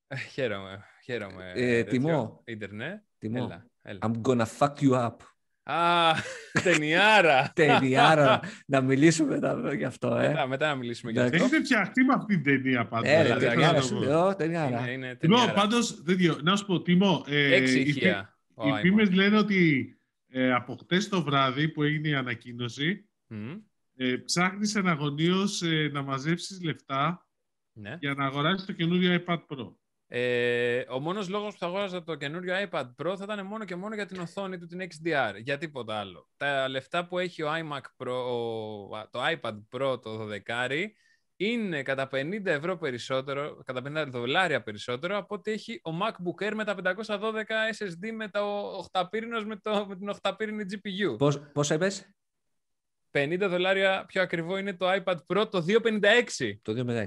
Ε, Χαίρομαι, χαίρομαι. Ε, τέτοιο. Τιμό. Ίντερνετ. Τιμό. Έλα, έλα. I'm gonna fuck you up. Α, ταινιάρα. Ταινιάρα, να μιλήσουμε μετά γι' αυτό, ε. μετά, μετά να μιλήσουμε για Εντάξει. αυτό. Έχετε φτιαχτεί με αυτή την ταινία πάντως. Ε, ρε, δηλαδή, θέλω ταινιάρα να το σου πω. λέω, ταινιάρα. Είναι, είναι Τιμό, ταινιάρα. πάντως, τέτοιο, να σου πω, Τιμό, ε, Έξι οι, φη- ηχεία. Ο οι iMac. φήμες λένε ότι ε, από χτες το βράδυ που έγινε η ανακοίνωση, Μμμ, ε, ψάχνεις εναγωνίως ε, να μαζέψεις λεφτά Ναι. για να αγοράσεις το καινούριο iPad Pro. Ε, ο μόνος λόγος που θα αγόραζα το καινούριο iPad Pro θα ήταν μόνο και μόνο για την οθόνη του, την XDR. Για τίποτα άλλο. Τα λεφτά που έχει ο iMac Pro, ο- το iPad Pro το 12 είναι κατά 50 ευρώ περισσότερο, κατά 50 δολάρια περισσότερο από ό,τι έχει ο MacBook Air με τα 512 SSD με το 8 πύρινος με, το, με την 8 πύρινη GPU. Πώς, πώς είπες; 50 δολάρια πιο ακριβό είναι το iPad Pro το 256. Το 2016.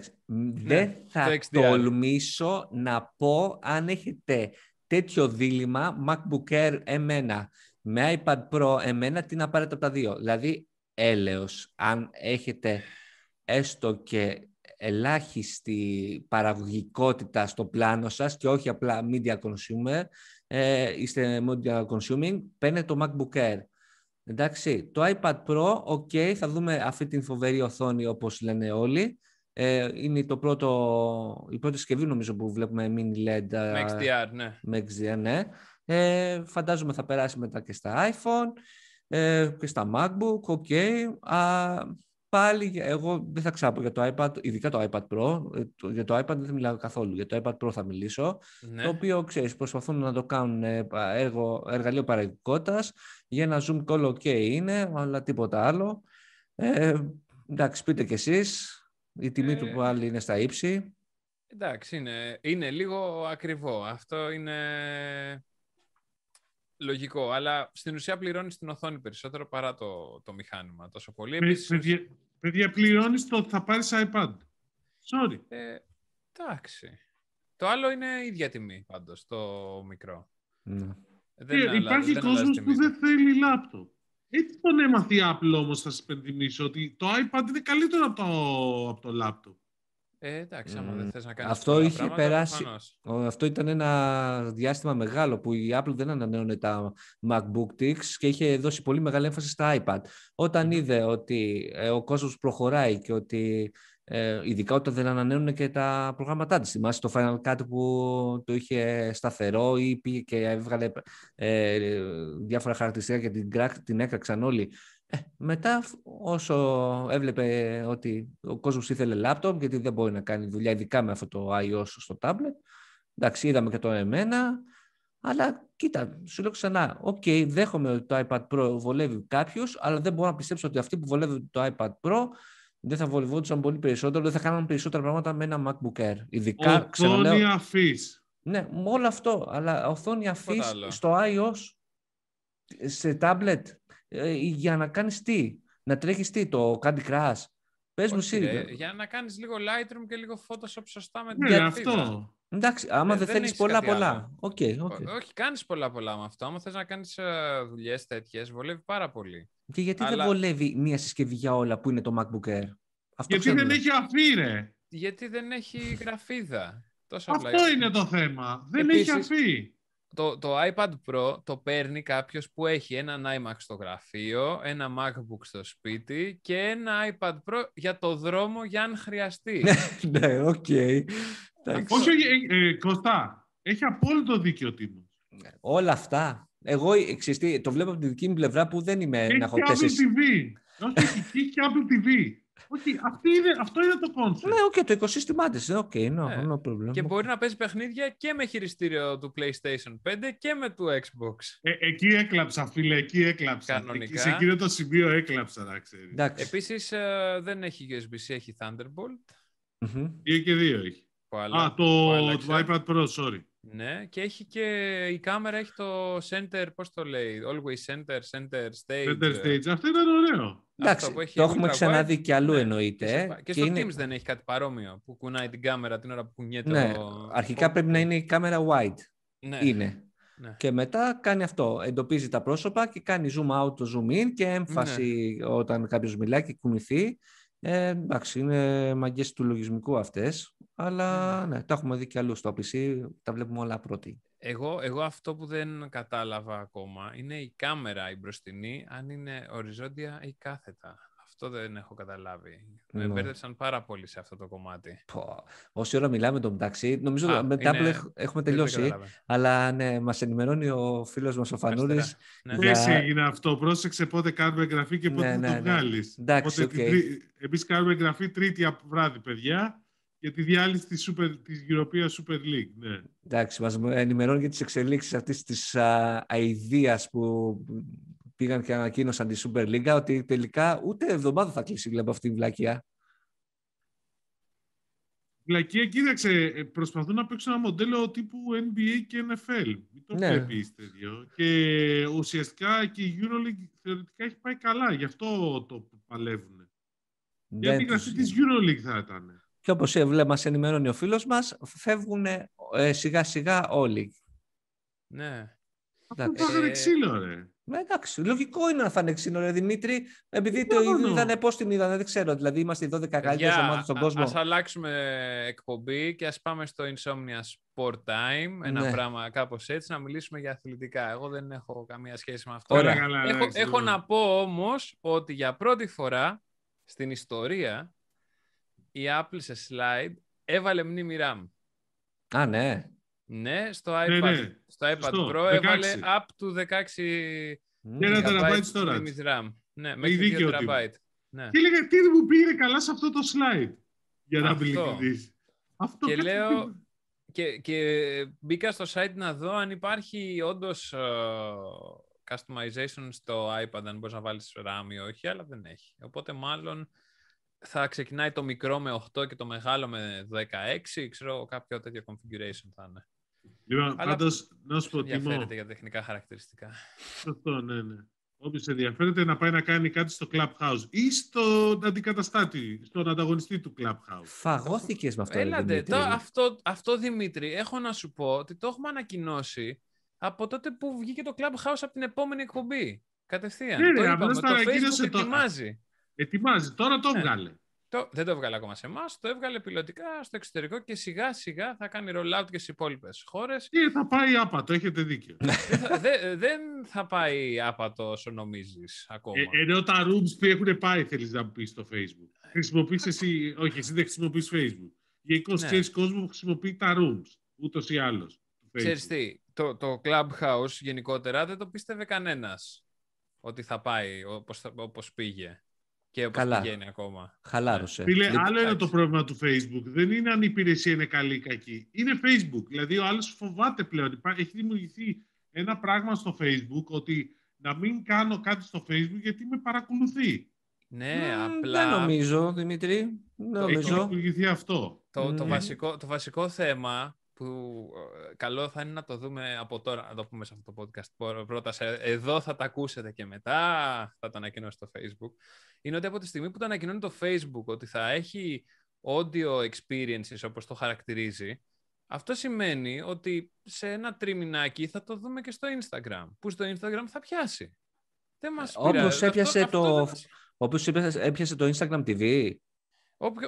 Δεν θα Ναι, το XDR. τολμήσω να πω αν έχετε τέτοιο δίλημα MacBook Air M1 με iPad Pro M1 τι να πάρετε από τα δύο. Δηλαδή έλεος αν έχετε έστω και ελάχιστη παραγωγικότητα στο πλάνο σας και όχι απλά media consumer, ε, είστε media consuming, παίρνετε το MacBook Air. Εντάξει, το iPad Pro, ok, θα δούμε αυτή την φοβερή οθόνη όπως λένε όλοι. Ε, είναι το πρώτο, η πρώτη συσκευή νομίζω που βλέπουμε mini LED. Με XDR, ναι. Με XDR, ναι. Ε, φαντάζομαι θα περάσει μετά και στα iPhone ε, και στα MacBook, ok. Α, πάλι εγώ δεν θα ξάπω για το iPad, ειδικά το iPad Pro. Ε, το- για το iPad δεν θα μιλάω καθόλου. Για το iPad Pro θα μιλήσω. ναι. Το οποίο, ξέρεις, προσπαθούν να το κάνουν ε, πα- έργο, εργαλείο παραγωγικότητας. Για ένα zoom call ok είναι, αλλά τίποτα άλλο. Ε, εντάξει, πείτε κι εσείς. Η τιμή του Ε, πάλι είναι στα ύψη. Εντάξει, είναι, είναι λίγο ακριβό. Αυτό είναι λογικό. Αλλά στην ουσία πληρώνεις την οθόνη περισσότερο παρά το, το μηχάνημα τόσο πολύ. Παι- Επίσης, παιδιά, παιδιά πληρώνεις το ότι θα πάρεις iPad. Sorry. ε, εντάξει. Το άλλο είναι ίδια τιμή πάντως, το μικρό. Ναι. Δεν Και αλλα- υπάρχει δεν κόσμος αλλάζει που τιμή. δεν θέλει λάπτοπ. Έτσι τον έμαθε η Apple όμως, θα σας υπενθυμίσω, ότι το iPad είναι καλύτερο από το, από το λάπτοπ. Ε, εντάξει, άμα Μμμ. δεν θες να κάνεις Αυτό πολλά είχε πράγματα, περάσει- προφανώς. Ο- Αυτό ήταν ένα διάστημα μεγάλο που η Apple δεν ανανέωνε τα MacBook Ticks και είχε δώσει πολύ μεγάλη έμφαση στα iPad. Όταν είδε ότι ε, ο κόσμος προχωράει και ότι ε, ειδικά όταν δεν ανανέωνε και τα προγράμματά της. Θυμάσαι το Final Cut που το είχε σταθερό ή πήγε και έβγαλε ε, διάφορα χαρακτηριστικά και την, κράκ- την έκραξαν όλοι. Ε, μετά όσο έβλεπε ότι ο κόσμος ήθελε λάπτοπ γιατί δεν μπορεί να κάνει δουλειά ειδικά με αυτό το iOS στο tablet εντάξει είδαμε και το M1 αλλά κοίτα, σου λέω ξανά, οκ, δέχομαι ότι το iPad Pro βολεύει κάποιους, αλλά δεν μπορώ να πιστέψω ότι αυτοί που βολεύουν το iPad Pro δεν θα βολευόντουσαν πολύ περισσότερο, δεν θα κάνουν περισσότερα πράγματα με ένα MacBook Air. Ειδικά, Οθόνη ξαναλέω, αφής. ναι, με όλο αυτό, αλλά οθόνη αφής άλλο. στο iOS, σε tablet, ε, για να κάνεις τι, να τρέχεις τι, το Candy Crush. Πες μου Όχι, εσύ. ρε, για να κάνεις λίγο Lightroom και λίγο Photoshop σωστά με την Ναι, γραφίδα. αυτό. Εντάξει, άμα Ε, δεν, δεν θέλεις έχεις πολλά κάτι πολλά. άλλο. OK, OK. Ό- Όχι, κάνεις πολλά πολλά με αυτό. Άμα θες να κάνεις ε, δουλειές τέτοιες, βολεύει πάρα πολύ. Και γιατί Αλλά- δεν βολεύει μία συσκευή για όλα που είναι το MacBook Air; Αυτό Γιατί δεν ξέρουμε. έχει αφή, ρε. Γιατί δεν έχει γραφίδα. Τόσο απλά. Αυτό είναι το θέμα. Δεν Επίσης- έχει αφή. Το, το iPad Pro το παίρνει κάποιος που έχει έναν iMac στο γραφείο, ένα MacBook στο σπίτι και ένα iPad Pro για το δρόμο για αν χρειαστεί. ναι, οκ. Εντάξει. Όχι, όχι, ε, ε, Κώστα. Έχει απόλυτο δίκιο Τίμος. Όλα αυτά. Εγώ ε, ξέρεις τι, το βλέπω από τη δική μου πλευρά που δεν είμαι Έχει να έχω και Apple τέσσερις. TV. Όχι, έχει έχει και Apple TV. Όχι, αυτή είναι, αυτό είναι το concept. Ναι, οκ, το οικοσύστημά της. OK, okay, no, Ναι. no problem. και μπορεί να παίζει παιχνίδια και με χειριστήριο του PlayStation 5 και με του Xbox. Ε, εκεί έκλαψα, φίλε, εκεί έκλαψα. Κανονικά. Εκεί, σε εκείνο το σημείο έκλαψα, να ξέρεις. Εντάξει. Επίσης ε, δεν έχει USB-C, έχει Thunderbolt. Μμμ. Δύο και δύο έχει. Που άλλα- Α, που το, άλλαξε. το iPad Pro, sorry. Ναι, και έχει και η κάμερα έχει το center, πώς το λέει, always center, center stage. Center ε, stage. Αυτό ήταν ωραίο. Εντάξει, που έχει το έχουμε ultra ξαναδεί wide. και αλλού Ναι, εννοείται. Και, σε- ε, και στο είναι- Teams δεν έχει κάτι παρόμοιο που κουνάει την κάμερα την ώρα που κουνιέται Ναι, ο... αρχικά ο- πρέπει να είναι η κάμερα wide. Ναι. Είναι. Ναι. Και μετά κάνει αυτό. Εντοπίζει τα πρόσωπα και κάνει zoom out, το zoom in και έμφαση Ναι. όταν κάποιος μιλάει και κουνηθεί. Ε, εντάξει, είναι μαγκές του λογισμικού αυτές. Αλλά ναι, τα έχουμε δει και αλλού στο PC. Τα βλέπουμε όλα πρώτη. Εγώ, εγώ αυτό που δεν κατάλαβα ακόμα είναι η κάμερα η μπροστινή, αν είναι οριζόντια ή κάθετα. Αυτό δεν έχω καταλάβει. Με Ναι. μπέρδεψαν πάρα πολύ σε αυτό το κομμάτι. Πω. Όση ώρα μιλάμε το μεταξύ, νομίζω Α, με είναι- Apple έχ- έχουμε Δεν το τελειώσει. κατάλαβα. Αλλά ναι, μας ενημερώνει ο φίλος μας ο Φανούρης. Αριστερά. Ναι. Για- Έτσι έγινε αυτό. Πρόσεξε πότε κάνουμε εγγραφή και πότε Ναι, θα ναι, το ναι. βγάλεις. Εντάξει, Οπότε οκ. την τρί- Εμείς κάνουμε εγγραφή Τρίτη απ' βράδυ, παιδιά, για τη διάλυση της, Super... της European Super League. Ναι. Εντάξει, μας ενημερώνει για τις εξελίξεις αυτής της α, αηδίας που πήγαν και ανακοίνωσαν τη Super League ότι τελικά ούτε εβδομάδα θα κλείσει βλέπω αυτή η βλακιά. Βλακία, κοίταξε, ε, προσπαθούν να παίξουν ένα μοντέλο τύπου NBA και NFL. Μην το Ναι. βλέπεις τέτοιο. Και ουσιαστικά και η EuroLeague θεωρητικά έχει πάει καλά, γι' αυτό το παλεύουν. Για Δεν την γραφή τους- της EuroLeague θα ήταν. Και όπως έβλε, μας ενημερώνει ο φίλος μας, φεύγουν σιγά σιγά όλοι. Ναι. Αυτό Εντάξει. θα ήταν Ε, ξύλο, ρε. Ε, Εντάξει, λογικό είναι να θα είναι ξύνο, ρε Δημήτρη, επειδή το Μόνο. είδανε, πώς την είδανε, δεν ξέρω. Δηλαδή είμαστε οι 12 καλύτερες Παιδιά, ομάδες στον α- κόσμο. Ας αλλάξουμε εκπομπή και ας πάμε στο Insomnia Sport Time, ένα Ναι. πράγμα κάπως έτσι, να μιλήσουμε για αθλητικά. Εγώ δεν έχω καμία σχέση με αυτό. Ωραία. Καλά, Έχω, εντάξει, έχω λοιπόν. να πω όμως ότι για πρώτη φορά στην ιστορία η Apple σε slide έβαλε μνήμη RAM. Α, ναι. Ναι, στο Ναι, iPad, ναι. στο iPad Σωστό. Pro 16. έβαλε up to 16 Μμ. Ένα GB τεραμπάιτ storage. μνήμης RAM. Ναι, μέχρι δίκιο 2 ο TB. Ναι. Και έλεγα, τι δεν μου πήγε καλά σε αυτό το slide; Για να Αυτό. είμαι ειλικρινής. Αυτό Και κάτι λέω- πήγε- Και, και μπήκα στο site να δω αν υπάρχει όντως ε, customization στο iPad, αν μπορείς να βάλεις RAM ή όχι, αλλά δεν έχει. Οπότε μάλλον θα ξεκινάει το μικρό με 8 και το μεγάλο με 16. Ξέρω κάποιο τέτοιο configuration θα είναι. Λοιπόν, πάντως, να σου πω Ενδιαφέρεται για τεχνικά χαρακτηριστικά. Αυτό, ναι, ναι. Όποιος ενδιαφέρεται να πάει να κάνει κάτι στο Clubhouse ή στον αντικαταστάτη, στον ανταγωνιστή του Clubhouse. Φαγώθηκες με αυτό. Έλατε, το, αυτό, αυτό Δημήτρη, έχω να σου πω ότι το έχουμε ανακοινώσει από τότε που βγήκε το Clubhouse από την επόμενη εκπομπή. Κατευθείαν. Ναι, το ναι, είπαμε, το Facebook το... ετοιμάζει. Ετοιμάζει, τώρα το έβγαλε. Το, δεν το έβγαλε ακόμα σε εμάς, το έβγαλε πιλωτικά στο εξωτερικό και σιγά σιγά θα κάνει rollout και στις υπόλοιπες χώρες. Και θα πάει άπατο, έχετε δίκιο. δεν, δεν θα πάει άπατο όσο νομίζεις ακόμα. Ε, ενώ τα rooms που έχουν πάει, θέλεις να πει στο Facebook. Χρησιμοποιείς εσύ, όχι, εσύ δεν χρησιμοποιείς Facebook. Γενικώς ναι. ξέρεις κόσμος που χρησιμοποιεί τα rooms, ούτως ή άλλως. Ξέρεις τι, το, το Clubhouse γενικότερα δεν το πίστευε κανένας ότι θα πάει όπως, όπως πήγε. Και όπως Καλά. πηγαίνει ακόμα. Χαλάρωσε. Φίλε, άλλο είναι το πρόβλημα του Facebook. Δεν είναι αν η υπηρεσία είναι καλή ή κακή. Είναι Facebook. Δηλαδή, ο άλλος φοβάται πλέον. Έχει δημιουργηθεί ένα πράγμα στο Facebook ότι να μην κάνω κάτι στο Facebook γιατί με παρακολουθεί. Ναι, απλά... Δεν νομίζω, Δημήτρη. Νομίζω. Έχει δημιουργηθεί αυτό. Το, το, ναι. βασικό, το βασικό θέμα που ε, καλό θα είναι να το δούμε από τώρα, να το πούμε σε αυτό το podcast πρώτα. Εδώ θα τα ακούσετε και μετά θα το ανακοινώσει το Facebook. Είναι ότι από τη στιγμή που το ανακοινώνει το Facebook ότι θα έχει audio experiences όπως το χαρακτηρίζει, αυτό σημαίνει ότι σε ένα τριμηνάκι θα το δούμε και στο Instagram, που στο Instagram θα πιάσει. Δεν μας ε, Όπως έπιασε, το... Όπως έπιασε το Instagram TV.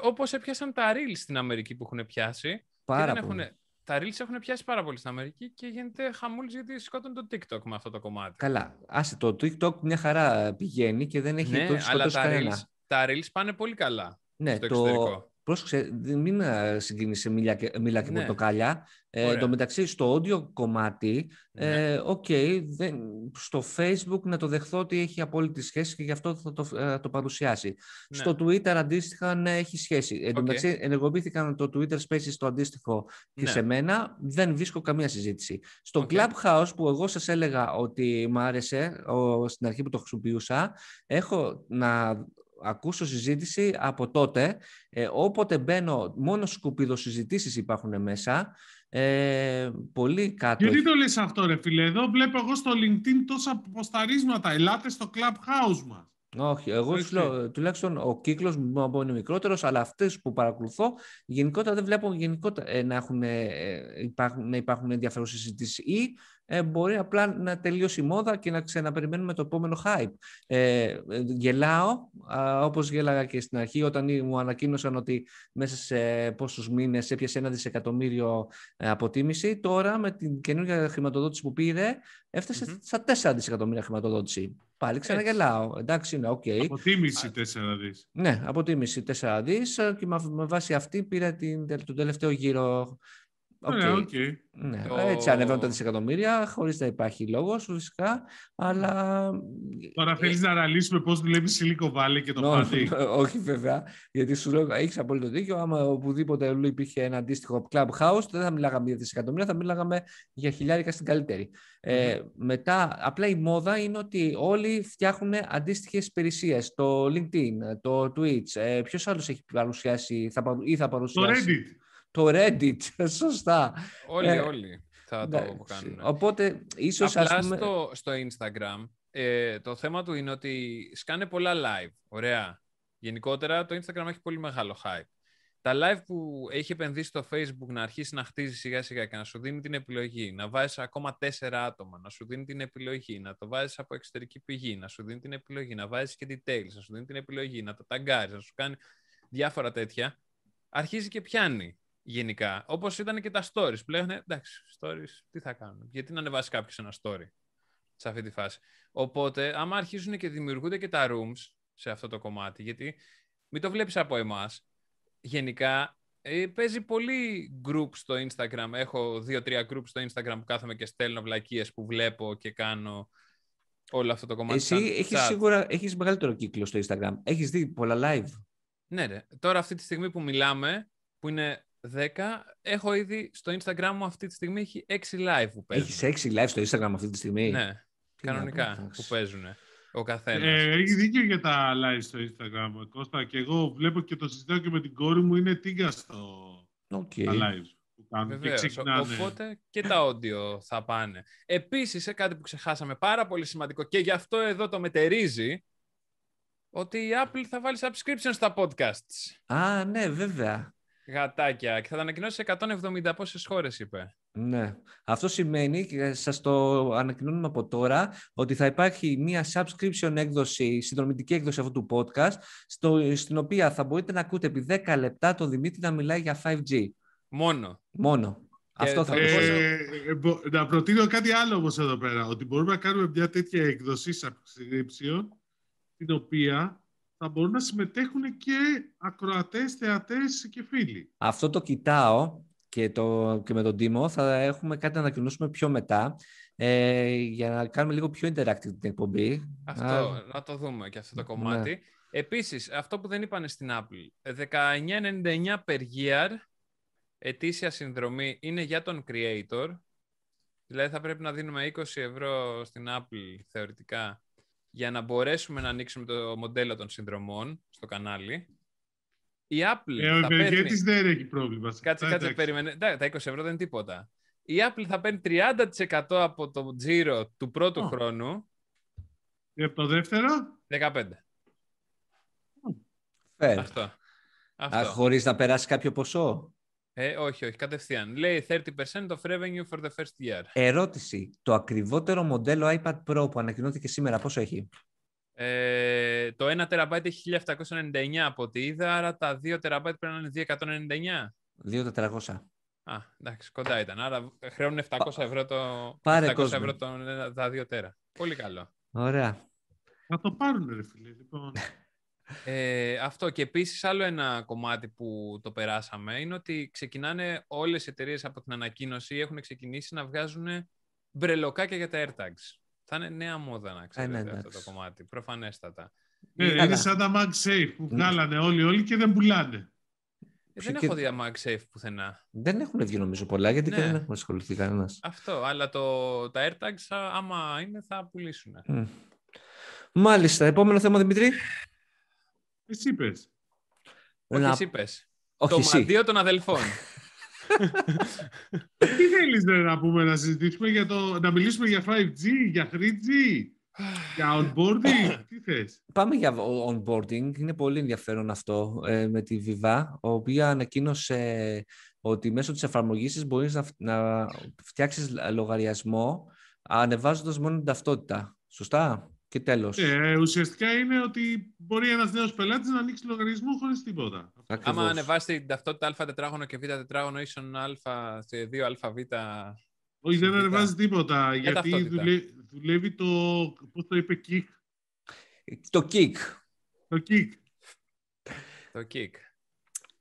Όπως έπιασαν τα Reels στην Αμερική που έχουν πιάσει. Πάρα και δεν έχουν τα Reels έχουν πιάσει πάρα πολύ στην Αμερική και γίνεται χαμούλης γιατί σκότουν το TikTok με αυτό το κομμάτι. Καλά. Άσε το TikTok μια χαρά πηγαίνει και δεν έχει ναι, αλλά τα Reels, τα Reels πάνε πολύ καλά ναι, στο το, εξωτερικό. Πρόσεξε, μην ε, συγκινήσει μίλα και, μίλα και ναι. πορτοκάλια. Ε, εν τω μεταξύ, στο audio κομμάτι, ναι. ε, okay, δεν, στο Facebook να το δεχθώ ότι έχει απόλυτη σχέση και γι' αυτό θα το, ε, το παρουσιάσει. Ναι. Στο Twitter αντίστοιχα ναι, έχει σχέση. Εν τω okay. μεταξύ, ενεργοποιήθηκαν το Twitter Spaces το αντίστοιχο και ναι. σε μένα. Δεν βρίσκω καμία συζήτηση. Στο okay. Clubhouse που εγώ σας έλεγα ότι μου άρεσε ο, στην αρχή που το χρησιμοποιούσα, έχω να ακούσω συζήτηση από τότε. Ε, όποτε μπαίνω, μόνο σκουπίδο συζητήσει υπάρχουν μέσα. Ε, πολύ κάτω. Γιατί το λες αυτό ρε φίλε, εδώ βλέπω εγώ στο LinkedIn τόσα ποσταρίσματα. Ελάτε στο Clubhouse μας. Όχι, εγώ λέω, τουλάχιστον ο κύκλος μου είναι μικρότερος, αλλά αυτές που παρακολουθώ γενικότερα δεν βλέπω γενικότερα, ε, να, έχουν, ε, υπάρχουν, να υπάρχουν ενδιαφέρουσες συζητήσεις. Ή ε, μπορεί απλά να τελειώσει η μόδα και να ξαναπεριμένουμε το επόμενο hype. Ε, γελάω, όπως γέλαγα και στην αρχή όταν μου ανακοίνωσαν ότι μέσα σε πόσους μήνες έπιασε ένα δισεκατομμύριο ε, αποτίμηση. Τώρα με την καινούργια χρηματοδότηση που πήρε έφτασε mm-hmm. στα 4 δισεκατομμύρια χρηματοδότηση. Πάλι ξαναγελάω. Εντάξει, είναι OK. Okay. Αποτίμηση 4 δις. Ναι, αποτίμηση 4 δις και με βάση αυτή πήρε την, τον τελευταίο γύρο Okay. okay. Ναι, το... Έτσι ανεβαίνουν τα δισεκατομμύρια, χωρίς να υπάρχει λόγος φυσικά. Αλλά. Τώρα θέλεις να αναλύσουμε πώς δουλεύει η Silicon Valley και το no, πάρτι. Όχι, βέβαια. Γιατί σου λέω, έχεις απόλυτο δίκιο. Άμα οπουδήποτε αλλού υπήρχε ένα αντίστοιχο clubhouse, δεν θα μιλάγαμε για δισεκατομμύρια, θα μιλάγαμε για χιλιάρικα στην καλύτερη. Mm-hmm. Ε, μετά, απλά η μόδα είναι ότι όλοι φτιάχνουν αντίστοιχες υπηρεσίες. Το LinkedIn, το Twitch. Ε, Ποιος άλλος έχει παρουσιάσει θα, ή θα παρουσιάσει; Το Reddit το Reddit, σωστά. Όλοι, ε, όλοι θα το κάνουν. Οπότε, ίσως Απλά ας πούμε... στο, στο Instagram, ε, το θέμα του είναι ότι σκάνε πολλά live. Ωραία. Γενικότερα, το Instagram έχει πολύ μεγάλο hype. Τα live που έχει επενδύσει το Facebook να αρχίσει να χτίζει σιγά σιγά και να σου δίνει την επιλογή, να βάζεις ακόμα τέσσερα άτομα, να σου δίνει την επιλογή, να το βάζεις από εξωτερική πηγή, να σου δίνει την επιλογή, να βάζεις και details, να σου δίνει την επιλογή, να το ταγκάρεις, να σου κάνει διάφορα τέτοια, αρχίζει και πιάνει γενικά. Όπως ήταν και τα stories. Πλέον, εντάξει, stories, τι θα κάνουν; Γιατί να ανεβάσει κάποιος ένα story σε αυτή τη φάση; Οπότε, άμα αρχίζουν και δημιουργούνται και τα rooms σε αυτό το κομμάτι, γιατί μην το βλέπεις από εμάς, γενικά ε, παίζει πολύ group στο Instagram. Έχω δύο-τρία group στο Instagram που κάθομαι και στέλνω βλακίες που βλέπω και κάνω όλο αυτό το κομμάτι. Εσύ έχεις σίγουρα έχεις μεγαλύτερο κύκλο στο Instagram. Έχεις δει πολλά live. Ναι, ρε. Τώρα αυτή τη στιγμή που μιλάμε, που είναι 10. Έχω ήδη στο Instagram μου αυτή τη στιγμή έχει 6 live που παίζουν. Έχεις 6 live στο Instagram αυτή τη στιγμή; Ναι, κανονικά που παίζουν. Ο καθένας. Ε, έχει δίκιο για τα live στο Instagram, Κώστα. Και εγώ βλέπω και το συζητάω και με την κόρη μου, είναι τίγκα στο Okay. τα live που κάνουν Βεβαίως. και ξεκινάνε. Οπότε και τα audio θα πάνε. Επίσης, σε κάτι που ξεχάσαμε πάρα πολύ σημαντικό και γι' αυτό εδώ το μετερίζει, ότι η Apple θα βάλει subscription στα podcasts. Α, ναι, βέβαια. Γατάκια. Και θα τα ανακοινώσει σε 170 πόσες χώρες, είπε. Ναι. Αυτό σημαίνει, και σας το ανακοινώνουμε από τώρα, ότι θα υπάρχει μια subscription έκδοση, συνδρομητική έκδοση αυτού του podcast, στο, στην οποία θα μπορείτε να ακούτε επί 10 λεπτά τον Δημήτρη να μιλάει για 5G. Μόνο. Μόνο. Αυτό θα το- το πόσο- Ε, ε, μπο- να προτείνω κάτι άλλο όμως εδώ πέρα, ότι μπορούμε να κάνουμε μια τέτοια εκδοσή subscription, την οποία θα μπορούν να συμμετέχουν και ακροατές, θεατές και φίλοι. Αυτό το κοιτάω και, το, και με τον Τίμο θα έχουμε κάτι να ανακοινώσουμε πιο μετά ε, για να κάνουμε λίγο πιο interactive την εκπομπή. Αυτό, Α, να το δούμε και αυτό το ναι. κομμάτι. Επίσης, αυτό που δεν είπανε στην Apple, 19,99 per year ετήσια συνδρομή είναι για τον creator. Δηλαδή θα πρέπει να δίνουμε 20 ευρώ στην Apple θεωρητικά για να μπορέσουμε να ανοίξουμε το μοντέλο των συνδρομών στο κανάλι. Η Apple Ε, ο θα παίρνει... Ευεργέτης δεν έχει πρόβλημα. σε Κάτσε, αυτά, κάτσε, εντάξει. περίμενε. Εντάξει, Τα 20 ευρώ δεν είναι τίποτα. Η Apple θα παίρνει 30% από το τζίρο του πρώτου Ω. χρόνου, Και από το δεύτερο, 15. fair. Αυτό. Α, Αυτό. χωρίς να περάσει κάποιο ποσό; Ε, όχι, όχι, κατευθείαν. Λέει 30% of revenue for the first year. Ερώτηση. Το ακριβότερο μοντέλο iPad Pro που ανακοινώθηκε σήμερα πόσο έχει; Ε, το 1 TB έχει 1799 από ό,τι είδα, άρα τα 2 TB πρέπει να είναι 299. 2.400. Α, εντάξει, κοντά ήταν. Άρα χρεώνουν 700 ευρώ, το, Πάρε 700 κόσμο. ευρώ το, τα 2 τέρα. Πολύ καλό. Ωραία. θα το πάρουν ρε φίλε. Λοιπόν, Ε, αυτό και επίσης άλλο ένα κομμάτι που το περάσαμε είναι ότι ξεκινάνε όλες οι εταιρείες από την ανακοίνωση έχουν ξεκινήσει να βγάζουν μπρελοκάκια για τα AirTags. Θα είναι νέα μόδα να ξέρετε αυτό ναι, εντάξει. το κομμάτι, προφανέστατα. ναι, Καλά. είναι σαν τα MagSafe που βγάλανε όλοι όλοι και δεν πουλάνε. Ε, δεν και- έχω δει MagSafe πουθενά. Δεν έχουν βγει νομίζω πολλά γιατί Ναι. και δεν έχουμε ασχοληθεί κανένας. Αυτό, αλλά το, τα AirTags α- άμα είναι θα πουλήσουν. Μάλιστα. Επόμενο θέμα, Δημητρή. Εσύ πες. Όχι Να- εσύ πες. Όχι το εσύ. μαντίο των αδελφών. Τι θέλεις ρε, να πούμε, να συζητήσουμε για το, να μιλήσουμε για 5G, για 3G, για onboarding, τι θες; Πάμε για onboarding. Είναι πολύ ενδιαφέρον αυτό ε, με τη Viva, η οποία ανακοίνωσε ότι μέσω της εφαρμογής της μπορείς να, φ- να φτιάξεις λογαριασμό ανεβάζοντας μόνο την ταυτότητα. Σωστά; Και τέλος. Ε, ουσιαστικά είναι ότι μπορεί ένας νέος πελάτης να ανοίξει λογαριασμό χωρίς τίποτα. Ακριβώς. Άμα ανεβάσετε την ταυτότητα α τετράγωνο και β τετράγωνο ίσον α σε 2αβ Όχι, δεν Β. ανεβάζει τίποτα, γιατί ταυτότητα. δουλε- δουλεύει το, πώς το είπε, kick. Το kick. Το kick. το kick.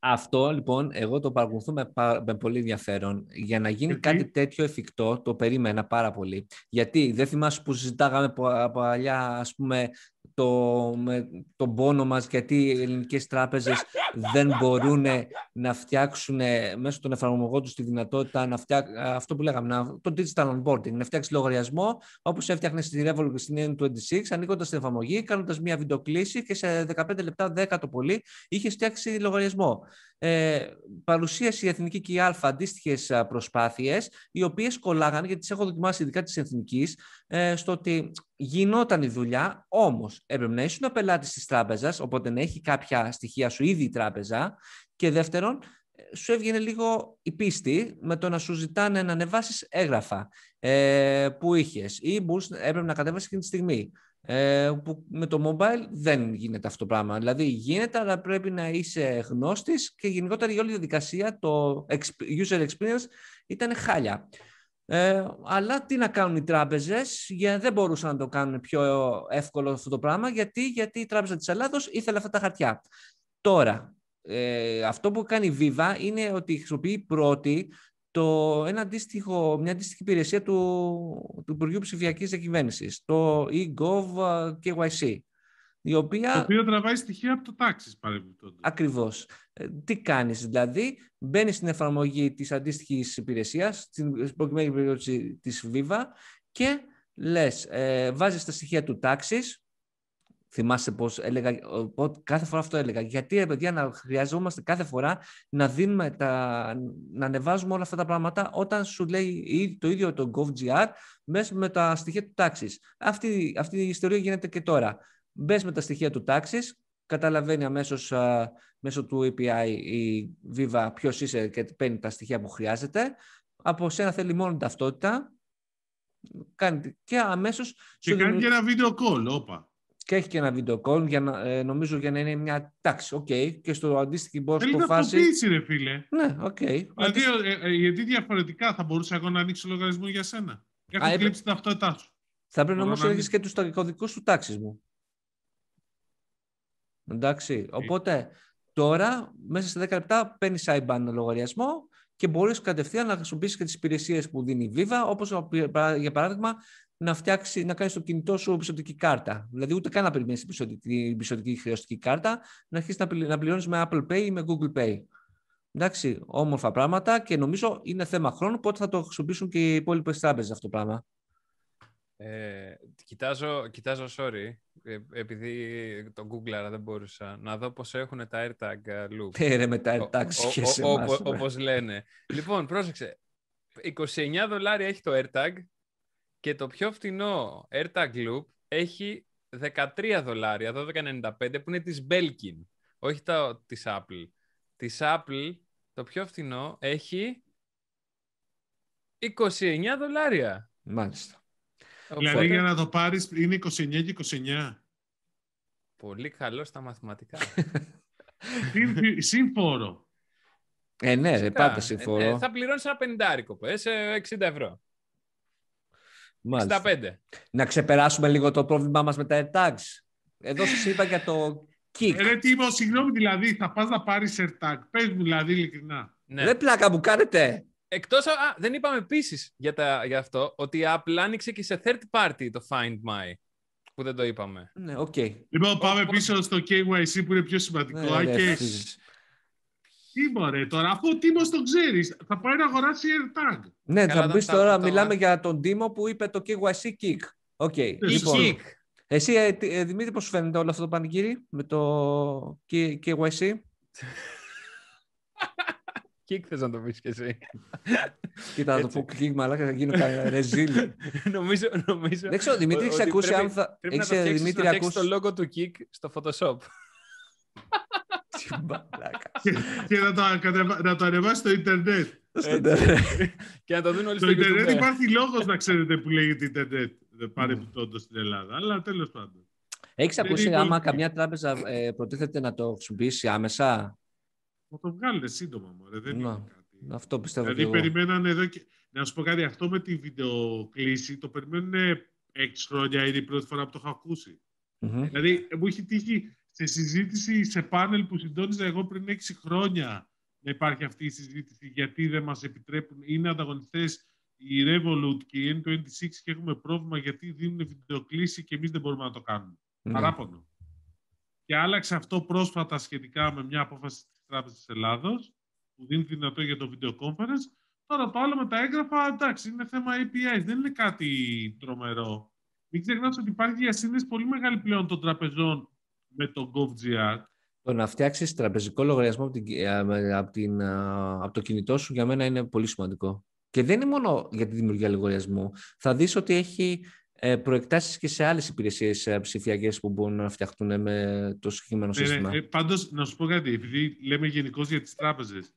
Αυτό λοιπόν, εγώ το παρακολουθώ με, πα- με πολύ ενδιαφέρον. Για να γίνει Γιατί; κάτι τέτοιο εφικτό, το περίμενα πάρα πολύ. Γιατί δεν θυμάσαι που συζητάγαμε πα- παλιά, ας πούμε, το, με, τον πόνο μας, γιατί οι ελληνικές τράπεζες δεν μπορούν να φτιάξουν μέσω των εφαρμογών τους τη δυνατότητα να φτιάξουν αυτό που λέγαμε, να, το digital onboarding, να φτιάξει λογαριασμό όπως έφτιαχνε στη Revolut και στην N26, ανοίγοντας την εφαρμογή, κάνοντας μια βιντεοκλήση και σε 15 λεπτά, 10 το πολύ, είχε φτιάξει λογαριασμό. Ε, παρουσίασε η Εθνική και η Α αντίστοιχε προσπάθειες, οι οποίες κολλάγανε, γιατί τις έχω δοκιμάσει ειδικά της Εθνικής, ε, στο ότι γινόταν η δουλειά, όμως έπρεπε να ήσουν πελάτης της τράπεζας, οπότε να έχει κάποια στοιχεία σου ήδη η τράπεζα. Και δεύτερον, ε, σου έβγαινε λίγο η πίστη με το να σου ζητάνε να ανεβάσεις έγγραφα ε, που είχες ή μπορούσες, έπρεπε να κατέβασε εκείνη τη στιγμή. Ε, που με το mobile δεν γίνεται αυτό το πράγμα. Δηλαδή γίνεται, αλλά πρέπει να είσαι γνώστης και γενικότερα η όλη διαδικασία, το exp- user experience ήταν χάλια. Ε, αλλά τι να κάνουν οι τράπεζες, για, δεν μπορούσαν να το κάνουν πιο εύκολο αυτό το πράγμα, γιατί, γιατί η Τράπεζα της Ελλάδος ήθελε αυτά τα χαρτιά. Τώρα, ε, αυτό που κάνει η Viva είναι ότι χρησιμοποιεί πρώτη το, ένα αντίστοιχο, μια αντίστοιχη υπηρεσία του, του Υπουργείου Ψηφιακής Διακυβέρνησης, το eGov KYC, η Το οποία οποίο τραβάει στοιχεία από το τάξης παρεμπιπτόντως. ακριβώς. Ε, Τι κάνεις δηλαδή, μπαίνεις στην εφαρμογή της αντίστοιχης υπηρεσίας, στην προκειμένη περίπτωση της Viva και λες, ε, βάζεις τα στοιχεία του τάξης, Θυμάσαι πώς έλεγα, κάθε φορά αυτό έλεγα. Γιατί ρε παιδιά να χρειαζόμαστε κάθε φορά να δίνουμε τα, να ανεβάζουμε όλα αυτά τα πράγματα όταν σου λέει το ίδιο το GovGR μέσα με τα στοιχεία του τάξης. Αυτή, αυτή η ιστορία γίνεται και τώρα. Μπες με τα στοιχεία του τάξης, καταλαβαίνει αμέσως μέσω του API η Viva ποιος είσαι και παίρνει τα στοιχεία που χρειάζεται. Από σένα θέλει μόνο ταυτότητα. Κάνει και αμέσως... Και κάνει και ένα βίντεο call, όπα. Και έχει και ένα βίντεο call, για να, ε, νομίζω για να είναι μια τάξη. OK. Okay. Και στο αντίστοιχη boss που φάση... Θέλει ρε φίλε. Ναι, OK. Okay. Δηλαδή, ε, ε, γιατί διαφορετικά θα μπορούσα εγώ να ανοίξω λογαριασμό για σένα; Και έχω κλέψει την ταυτότητά σου. Θα πρέπει όμως να έχεις και τους κωδικούς του Taxis μου. Εντάξει. Οπότε τώρα μέσα σε 10 λεπτά παίρνεις IBAN λογαριασμό και μπορείς κατευθείαν να χρησιμοποιήσεις και τις υπηρεσίες που δίνει η Viva, όπως για παράδειγμα να, φτιάξει, να κάνεις στο κινητό σου πιστοτική κάρτα. Δηλαδή, ούτε καν να περιμένεις την πιστοτική, πιστοτική χρεωστική κάρτα, να αρχίσεις να, να πληρώνεις με Apple Pay ή με Google Pay. Εντάξει, όμορφα πράγματα και νομίζω είναι θέμα χρόνου πότε θα το χρησιμοποιήσουν και οι υπόλοιπες τράπεζες αυτό το πράγμα. Ε, κοιτάζω, κοιτάζω, sorry, ε, επειδή το Google δεν μπορούσα, να δω πώς έχουν τα AirTag ε, loop. Ε, ρε, με τα AirTag και σε εμάς, Όπως λένε. λοιπόν, πρόσεξε. 29 δολάρια έχει το AirTag και το πιο φθηνό AirTag loop έχει 13 δολάρια, 12,95 που είναι της Belkin, όχι το, της Apple. Της Apple το πιο φθηνό έχει 29 δολάρια. Μάλιστα. Δηλαδή για να το πάρεις είναι 29 και 29. Πολύ καλό στα μαθηματικά. Σύμφορο. Ε, ναι, ρε, πάντα σύμφορο. Ε, ε, θα πληρώνεις ένα πεντάρικο, πες, 60 ευρώ. Μάλιστα. 65. Να ξεπεράσουμε λίγο το πρόβλημά μας με τα AirTags. Εδώ σας είπα για το kick. Ε, ρε Τίμο, συγγνώμη δηλαδή, θα πας να πάρεις AirTag. Πες μου δηλαδή ειλικρινά. Ναι. Δεν πλάκα μου κάνετε. Εκτός, α, δεν είπαμε επίσης για, για αυτό, ότι η Apple άνοιξε και σε third party το Find My, που δεν το είπαμε. Ναι, OK. Okay. Λοιπόν, πάμε πίσω στο KYC που είναι πιο σημαντικό. Ναι, ναι, και... Τι μωρέ τώρα, αφού ο Τίμος τον ξέρεις, θα πάει να αγοράσει AirTag. Ναι, Καλά, θα μπεις τώρα, μιλάμε για τον Τίμο που είπε το KYC Kick. OK, okay. λοιπόν, kick. Εσύ, ε, ε, Δημήτρη, πώς σου φαίνεται όλο αυτό το πανηγύρι με το KYC; Kick θες να το πεις και εσύ. Κοίτα, να το πω kick, μαλάκα, θα γίνω κανένα ρεζίλ. νομίζω, νομίζω... Δεν ξέρω, Δημήτρη, έχεις ακούσει αν θα... Πρέπει να το Δημήτρη, να το logo του kick στο Photoshop. Και να το, να το ανεβάσει στο Ιντερνετ. και να το δουν όλοι στο Ιντερνετ. Στο Ιντερνετ υπάρχει λόγος να ξέρετε που λέγεται Ιντερνετ. Δεν πάρει που στην Ελλάδα. Αλλά τέλος πάντων. Έχεις ακούσει άμα καμιά τράπεζα ε, προτίθεται να το χρησιμοποιήσει άμεσα; Θα το βγάλετε σύντομα, μωρέ. Δεν είναι κάτι. Αυτό πιστεύω Δηλαδή, περιμένανε εδώ και... Να σου πω κάτι, αυτό με τη βιντεοκλήση το περιμένουν έξι χρόνια, είναι η πρώτη φορά που το έχω ακούσει. Mm-hmm. Δηλαδή, μου έχει τύχει σε συζήτηση, σε πάνελ που συντόνιζα εγώ πριν έξι χρόνια να υπάρχει αυτή η συζήτηση, γιατί δεν μας επιτρέπουν, είναι ανταγωνιστές η Revolut και η N26 και έχουμε πρόβλημα γιατί δίνουν βιντεοκλήση και εμείς δεν μπορούμε να το κάνουμε. Mm. Παράπονο. Και άλλαξε αυτό πρόσφατα σχετικά με μια απόφαση Τράπεζας τη Ελλάδος, που δίνει δυνατό για το video conference. Τώρα το άλλο με τα έγγραφα, εντάξει, είναι θέμα API, δεν είναι κάτι τρομερό. Μην ξεχνάτε ότι υπάρχει διασύνδεση πολύ μεγάλη πλέον των τραπεζών με το GovGR. Το να φτιάξεις τραπεζικό λογαριασμό από, την, ε, από, την, ε, από το κινητό σου για μένα είναι πολύ σημαντικό. Και δεν είναι μόνο για τη δημιουργία λογαριασμού. Θα δεις ότι έχει ε, προεκτάσεις και σε άλλες υπηρεσίες ε, ψηφιακές που μπορούν να φτιαχτούν με το συγκεκριμένο ναι, ναι, σύστημα. Ναι, πάντως, να σου πω κάτι, επειδή λέμε γενικώς για τις τράπεζες,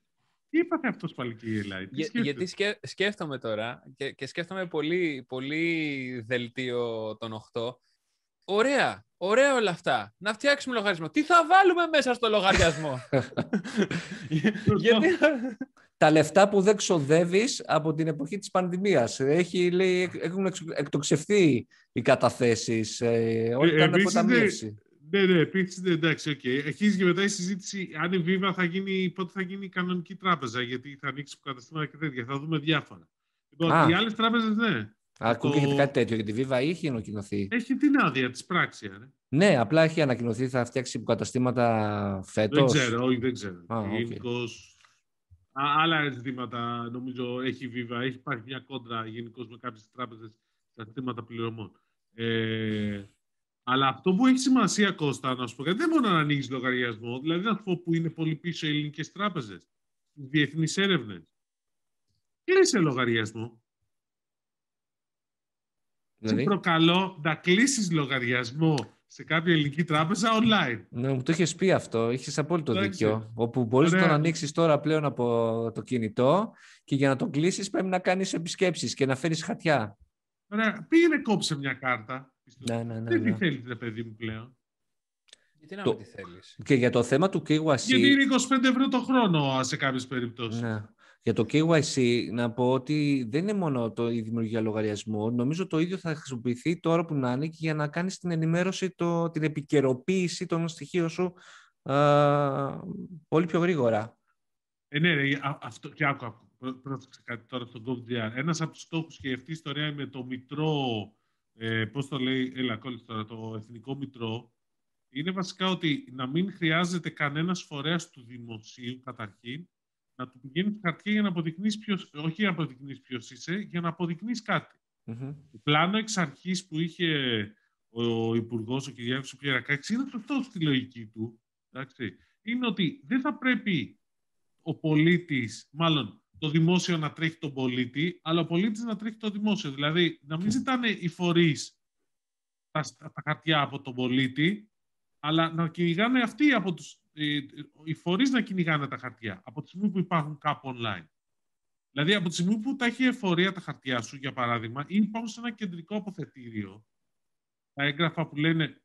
τι είπατε αυτός πάλι και η Ελλάδα. Για, γιατί σκέ, σκέφτομαι τώρα και, και σκέφτομαι πολύ, πολύ δελτίο των 8. Ωραία, ωραία όλα αυτά. Να φτιάξουμε λογαριασμό. Τι θα βάλουμε μέσα στο λογαριασμό; γιατί τα λεφτά που δεν ξοδεύεις από την εποχή της πανδημίας. Έχει, λέει, έχουν εκτοξευθεί οι καταθέσεις, ε, όλοι ε, κάνουν αποταμίευση. Ναι, ναι, επίσης ναι, εντάξει, OK. Okay. Αρχίζει και μετά η συζήτηση αν η Viva θα γίνει, πότε θα γίνει η κανονική τράπεζα, γιατί θα ανοίξει καταστήματα και τέτοια. Θα δούμε διάφορα. Λοιπόν, οι άλλες τράπεζες, ναι. Ακούγεται το... κάτι τέτοιο για τη Viva ή έχει ανακοινωθεί. Έχει την άδεια της πράξη, ε. Ναι, απλά έχει ανακοινωθεί, θα φτιάξει υποκαταστήματα φέτος. Δεν ξέρω, όχι, δεν ξέρω. Ah, okay. Γενικώς άλλα ζητήματα νομίζω έχει Viva. Έχει υπάρχει μια κόντρα γενικώς με κάποιες τράπεζες στα ζητήματα πληρωμών. Ε, Αλλά αυτό που έχει σημασία, Κώστα, να σου πω δεν μόνο να ανοίγει λογαριασμό, δηλαδή να σου πω που είναι πολύ πίσω οι ελληνικές τράπεζες, διεθνείς έρευνες. Κλείσε λογαριασμό. Δηλαδή; Σε προκαλώ να κλείσεις λογαριασμό σε κάποια ελληνική τράπεζα online. Ναι, μου το είχες πει αυτό. Είχες απόλυτο Εντάξει. δίκιο. Όπου μπορείς να τον ανοίξεις τώρα πλέον από το κινητό και για να τον κλείσεις πρέπει να κάνεις επισκέψεις και να φέρεις χαρτιά. Ωραία. Πήγαινε κόψε μια κάρτα. Ναι, ναι, ναι, Δεν τη ναι. θέλεις, ρε παιδί μου πλέον. Γιατί να το... μην τη θέλεις; Και για το θέμα του KYC. Γιατί είναι 25 ευρώ το χρόνο σε κάποιες περιπτώσεις. Ναι. Για το KYC να πω ότι δεν είναι μόνο το, η δημιουργία λογαριασμού. Νομίζω το ίδιο θα χρησιμοποιηθεί τώρα που να είναι και για να κάνεις την ενημέρωση, το, την επικαιροποίηση των στοιχείων σου α, πολύ πιο γρήγορα. Ε, ναι, ναι, αυτό και άκου, άκου. Πρόσεξε κάτι τώρα στο GovGR. Ένας από τους στόχους και αυτή η ιστορία με το Μητρό, ε, πώς το λέει, έλα κόλλησε τώρα, το Εθνικό Μητρό, είναι βασικά ότι να μην χρειάζεται κανένας φορέας του δημοσίου, καταρχήν, να του πηγαίνεις χαρτιά για να αποδεικνύεις ποιος, όχι για να αποδεικνύεις ποιος είσαι, για να αποδεικνύεις Το πλάνο εξ αρχής που είχε ο Υπουργός, ο Κυριάκο ο Πιερακάκη, είναι αυτό στη λογική του. Εντάξει. Είναι ότι δεν θα πρέπει ο πολίτης, μάλλον το δημόσιο να τρέχει τον πολίτη, αλλά ο πολίτης να τρέχει το δημόσιο. Δηλαδή, να μην ζητάνε οι φορείς τα, τα χαρτιά από τον πολίτη, αλλά να κυνηγάνε αυτοί από τους οι φορείς να κυνηγάνε τα χαρτιά από τη στιγμή που υπάρχουν κάπου online. Δηλαδή, από τη στιγμή που τα έχει εφορία τα χαρτιά σου, για παράδειγμα, ή υπάρχουν σε ένα κεντρικό αποθετήριο, τα έγγραφα που λένε.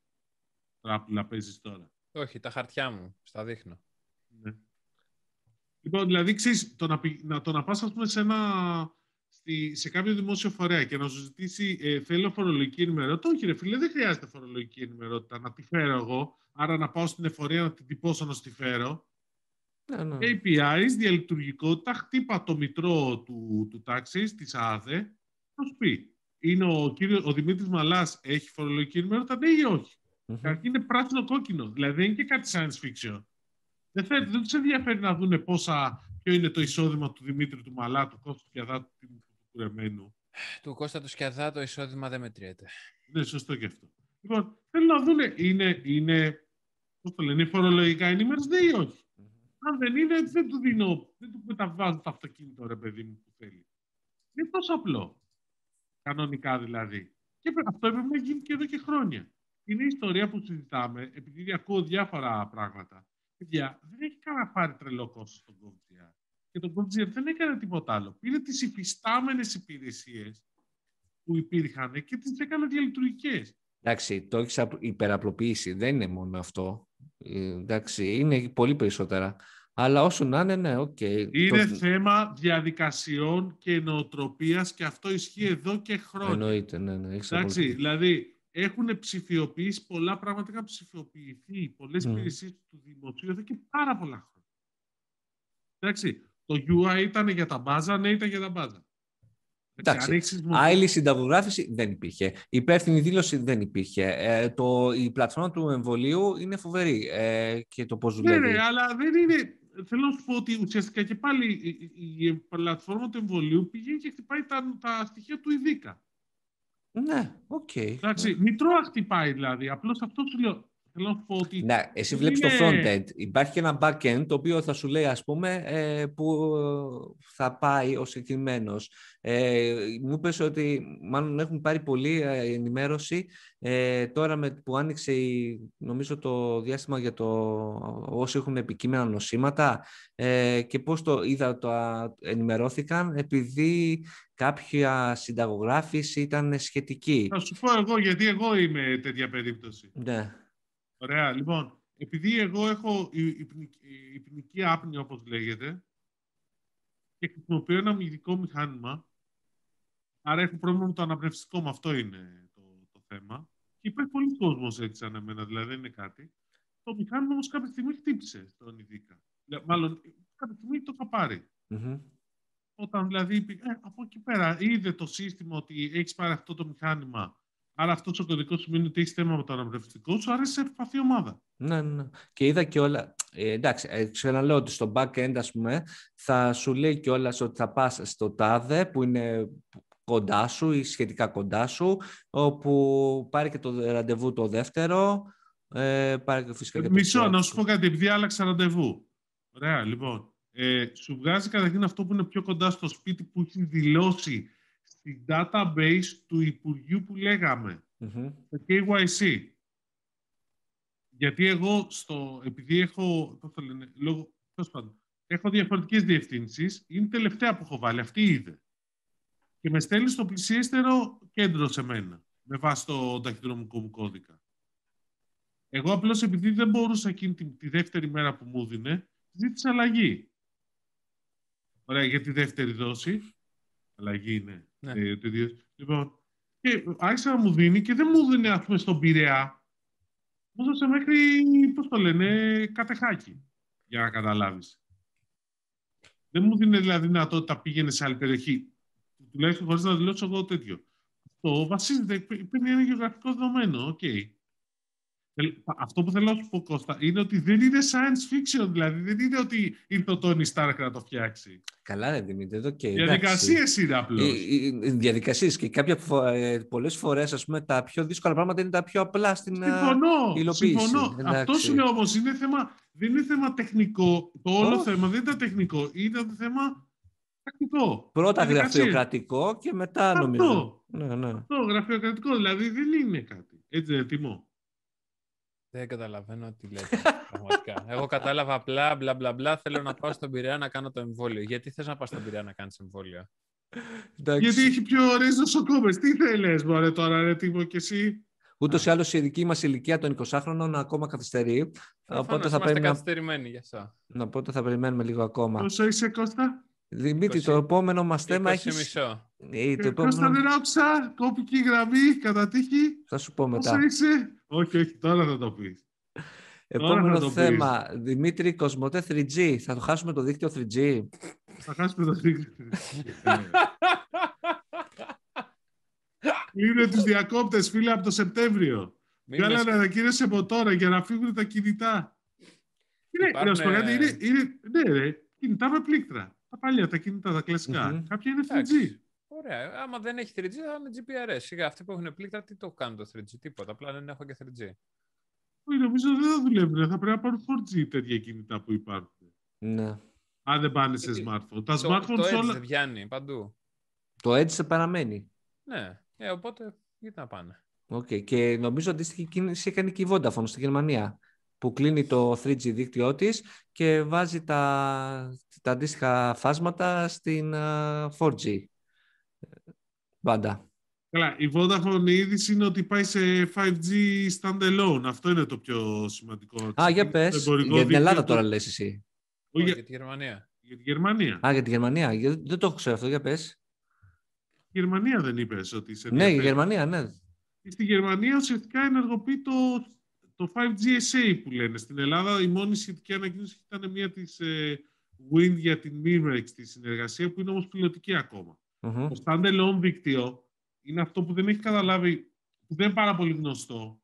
Τράπουλα παίζεις τώρα. Όχι, τα χαρτιά μου. Στα δείχνω. Ναι. Λοιπόν, δηλαδή, ξέρεις, το να, να, το να πας, ας πούμε, σε, ένα, στη, σε κάποιο δημόσιο φορέα και να σου ζητήσει ε, θέλω φορολογική ενημερότητα. Όχι, ρε φίλε, δεν χρειάζεται φορολογική ενημερότητα. Να τη φέρω εγώ. Άρα να πάω στην εφορία να την τυπώσω να στη φέρω. Ναι, ναι. APIs, διαλειτουργικότητα, χτύπα το μητρό του, του τάξης, της ΑΔΕ, θα σου πει. Είναι ο, κύριος, ο Δημήτρης Μαλάς, έχει φορολογική ενημερότητα, ναι ή όχι; Mm-hmm. είναι πράσινο-κόκκινο, δηλαδή δεν είναι και κάτι science fiction. Δεν, θέλει, δεν τους ενδιαφέρει να δουν πόσα, ποιο είναι το εισόδημα του Δημήτρη του Μαλά, του Κώστου Κιαδά, του κουρεμένου. Του Κώστα του Σκιαδά το εισόδημα δεν μετριέται. Ναι, σωστό και αυτό. Λοιπόν, θέλω να δουν, είναι, είναι πώς το λένε, φορολογικά ενημέρωση, ναι ή όχι; Αν δεν είναι, δεν του δίνω, δεν του μεταβάζω το αυτοκίνητο, ρε παιδί μου, που θέλει. Είναι τόσο απλό. Κανονικά δηλαδή. Και αυτό έπρεπε να γίνει και εδώ και χρόνια. Είναι η ιστορία που συζητάμε, επειδή ακούω διάφορα πράγματα. Παιδιά, δεν έχει κανένα πάρει τρελό κόστος στον GovGR. Και το GovGR δεν έκανε τίποτα άλλο. Πήρε τις υφιστάμενες υπηρεσίες που υπήρχαν και τις έκανε διαλειτουργικές. Εντάξει, το έχεις υπεραπλοποιήσει. Δεν είναι μόνο αυτό. Ε, εντάξει, είναι πολύ περισσότερα. Αλλά όσο να είναι, ναι, OK. Okay. Είναι θέμα διαδικασιών και νοοτροπίας και αυτό ισχύει εδώ και χρόνια. Εννοείται, ναι, ναι. Εντάξει, δηλαδή έχουν ψηφιοποιήσει πολλά πράγματα, έχουν ψηφιοποιηθεί πολλές mm. υπηρεσίες του δημοσίου εδώ και πάρα πολλά χρόνια. Εντάξει, το UI ήταν για τα μπάζα, ναι, ήταν για τα μπάζα. Εντάξει, άυλη συνταγογράφηση δεν υπήρχε. Η υπεύθυνη δήλωση δεν υπήρχε. Ε, το, η πλατφόρμα του εμβολίου είναι φοβερή ε, και το πώς δουλεύει. Ναι, ναι, αλλά δεν είναι... Θέλω να σου πω ότι ουσιαστικά και πάλι η, η πλατφόρμα του εμβολίου πηγαίνει και χτυπάει τα, τα στοιχεία του ΗΔΙΚΑ. Ναι, OK. Okay. Εντάξει, ναι. μητρώο χτυπάει δηλαδή. Απλώς αυτό σου λέω. Θέλω να πω ότι... Ναι, εσύ βλέπεις το front-end. Υπάρχει και ένα back-end το οποίο θα σου λέει, ας πούμε, ε, που θα πάει ο συγκεκριμένος. Ε, μου είπες ότι μάλλον έχουν πάρει πολλή ε, ενημέρωση ε, τώρα με, που άνοιξε η, νομίζω το διάστημα για το όσοι έχουν επικείμενα νοσήματα ε, και πώς το είδα, το ενημερώθηκαν επειδή κάποια συνταγογράφηση ήταν σχετική. Θα σου πω εγώ, γιατί εγώ είμαι τέτοια περίπτωση. Ναι. Ωραία, λοιπόν, επειδή εγώ έχω υπνική άπνοια, όπως λέγεται, και χρησιμοποιώ ένα ειδικό μηχάνημα, άρα έχω πρόβλημα με το αναπνευστικό μου, αυτό είναι το, το θέμα. Και υπάρχει πολλοί κόσμος έτσι σαν εμένα, δηλαδή δεν είναι κάτι. Το μηχάνημα όμως κάποια στιγμή χτύπησε στον ειδικά. Μάλλον κάποια στιγμή το είχα πάρει. Mm-hmm. Όταν δηλαδή, ε, από εκεί πέρα είδε το σύστημα ότι έχεις πάρει αυτό το μηχάνημα Άρα αυτό ο κωδικός σημαίνει ότι έχεις θέμα με το αναπνευστικό σου, αρέσει σε ευπαθή ομάδα. Ναι, ναι, ναι. Και είδα και όλα. Ε, εντάξει, ε, ξαναλέω ότι στο back-end, ας πούμε, θα σου λέει κιόλας ότι θα πας στο τάδε, που είναι κοντά σου ή σχετικά κοντά σου, όπου πάρει και το ραντεβού το δεύτερο, ε, πάρει και φυσικά και το Μισό, να σου πω κάτι, επειδή άλλαξα ραντεβού. Ωραία, λοιπόν. Ε, σου βγάζει καταρχήν αυτό που είναι πιο κοντά στο σπίτι που έχει δηλώσει στην database του Υπουργείου που λέγαμε, το KYC. Γιατί εγώ, στο, επειδή έχω, το λένε, λόγω, πάντων, έχω διαφορετικές διευθύνσεις, είναι η τελευταία που έχω βάλει, αυτή είδε. Και με στέλνει στο πλησιέστερο κέντρο σε μένα, με βάση το ταχυδρομικό μου κώδικα. Εγώ απλώς επειδή δεν μπορούσα εκείνη τη, τη δεύτερη μέρα που μου δίνε, ζήτησα αλλαγή. Ωραία, για τη δεύτερη δόση. Αλλαγή είναι. Ναι. Ε, το ίδιο. Λοιπόν, και άρχισε να μου δίνει και δεν μου δίνει, ας πούμε, στον Πειραιά. Μου έδωσε μέχρι, πώς το λένε, κατεχάκι, για να καταλάβεις. Δεν μου δίνει δηλαδή δυνατότητα πήγαινε σε άλλη περιοχή. Τουλάχιστον χωρίς να δηλώσω εγώ τέτοιο. Αυτό βασίζεται, παίρνει ένα γεωγραφικό δεδομένο, OK. Okay. Αυτό που θέλω να σου πω, Κώστα, είναι ότι δεν είναι science fiction, δηλαδή δεν είναι ότι ήρθε ο Τόνι Στάρκ να το φτιάξει. Καλά, ρε Δημήτρη, εδώ και. Διαδικασίες είναι απλώς. Διαδικασίες και κάποια ε, πολλές φορές τα πιο δύσκολα πράγματα είναι τα πιο απλά στην συμφωνώ, υλοποίηση. Συμφωνώ. Αυτό είναι όμως είναι θέμα, δεν είναι θέμα τεχνικό. Το όλο oh. θέμα δεν ήταν τεχνικό. Ήταν θέμα πρακτικό. Πρώτα γραφειοκρατικό και μετά αυτό. νομίζω. Ναι, ναι. Αυτό γραφειοκρατικό. Δηλαδή δεν είναι κάτι. Έτσι δεν τιμώ. Δεν καταλαβαίνω τι λέτε. πραγματικά. Εγώ κατάλαβα απλά μπλα μπλα μπλα. Θέλω να πάω στον Πειραιά να κάνω το εμβόλιο. Γιατί θες να πας στον Πειραιά να κάνεις εμβόλιο; Γιατί έχει πιο ωραίε νοσοκόμες. Τι θέλεις, Μωρέ, τώρα, ρε τύπο και εσύ; Ούτως ή άλλως η δική μας ηλικία των 20χρονων ακόμα καθυστερεί. Οπότε θα είμαστε καθυστερημένοι γι' αυτό. Οπότε θα περιμένουμε λίγο ακόμα. Πόσο είσαι, Κώστα; Δημήτρη, το επόμενο μας θέμα έχει. μισό. Ε, το επόμενο... Κώστα, δεν άκουσα. Κόπηκε η γραμμή, κατά τύχη. Θα σου πω μετά. Πόσο είσαι; Όχι, όχι, τώρα θα το πεις. Επόμενο θέμα. Πεις. Δημήτρη, Κοσμοτέ 3G. Θα το χάσουμε το δίκτυο 3G. Θα χάσουμε το δίκτυο 3G. Είναι τους διακόπτες, φίλε, από το Σεπτέμβριο. Βγάλανε ανακοίνωση από τώρα για να φύγουν τα κινητά. Είναι, Υπάρχουν... είναι, είναι, ναι, ρε, κινητά με πλήκτρα. Τα παλιά, τα κινητά, τα κλασικά. Mm-hmm. Κάποια είναι 3G. Ωραία. Άμα δεν έχει 3G, θα είναι GPRS. Σιγά, αυτοί που έχουν πλήκτρα, τι το κάνουν το 3G, τίποτα. Απλά δεν έχω και 3G. Όχι, νομίζω δεν θα δουλεύουν. Θα πρέπει να πάρουν 4G τέτοια κινητά που υπάρχουν. Ναι. Αν δεν πάνε σε smartphone. Τα το, smartphone το όλα... δεν πιάνει παντού. Το Edge σε παραμένει. Ναι. Ε, οπότε γιατί να πάνε; Okay. Και νομίζω αντίστοιχη κίνηση έκανε και η Vodafone στη Γερμανία που κλείνει το 3G δίκτυό της και βάζει τα, τα αντίστοιχα φάσματα στην uh, 4G. Πάντα. Καλά, η Vodafone η είδηση είναι ότι πάει σε 5G standalone. Αυτό είναι το πιο σημαντικό. Α, για πες. Για την Ελλάδα τώρα λες εσύ. Όχι, για... τη Γερμανία. Για τη Γερμανία. Α, για τη Γερμανία. Δεν το έχω ξέρω αυτό, για πες. Η Γερμανία δεν είπες ότι σε Ναι, η Γερμανία, ναι. Στη Γερμανία ουσιαστικά ενεργοποιεί το, το 5G SA που λένε. Στην Ελλάδα η μόνη σχετική ανακοίνωση ήταν μια της ε, Wind για την Mirrex τη συνεργασία που είναι όμως πιλωτική ακόμα. Mm-hmm. Το standalone δίκτυο είναι αυτό που δεν έχει καταλάβει, που δεν είναι πάρα πολύ γνωστό.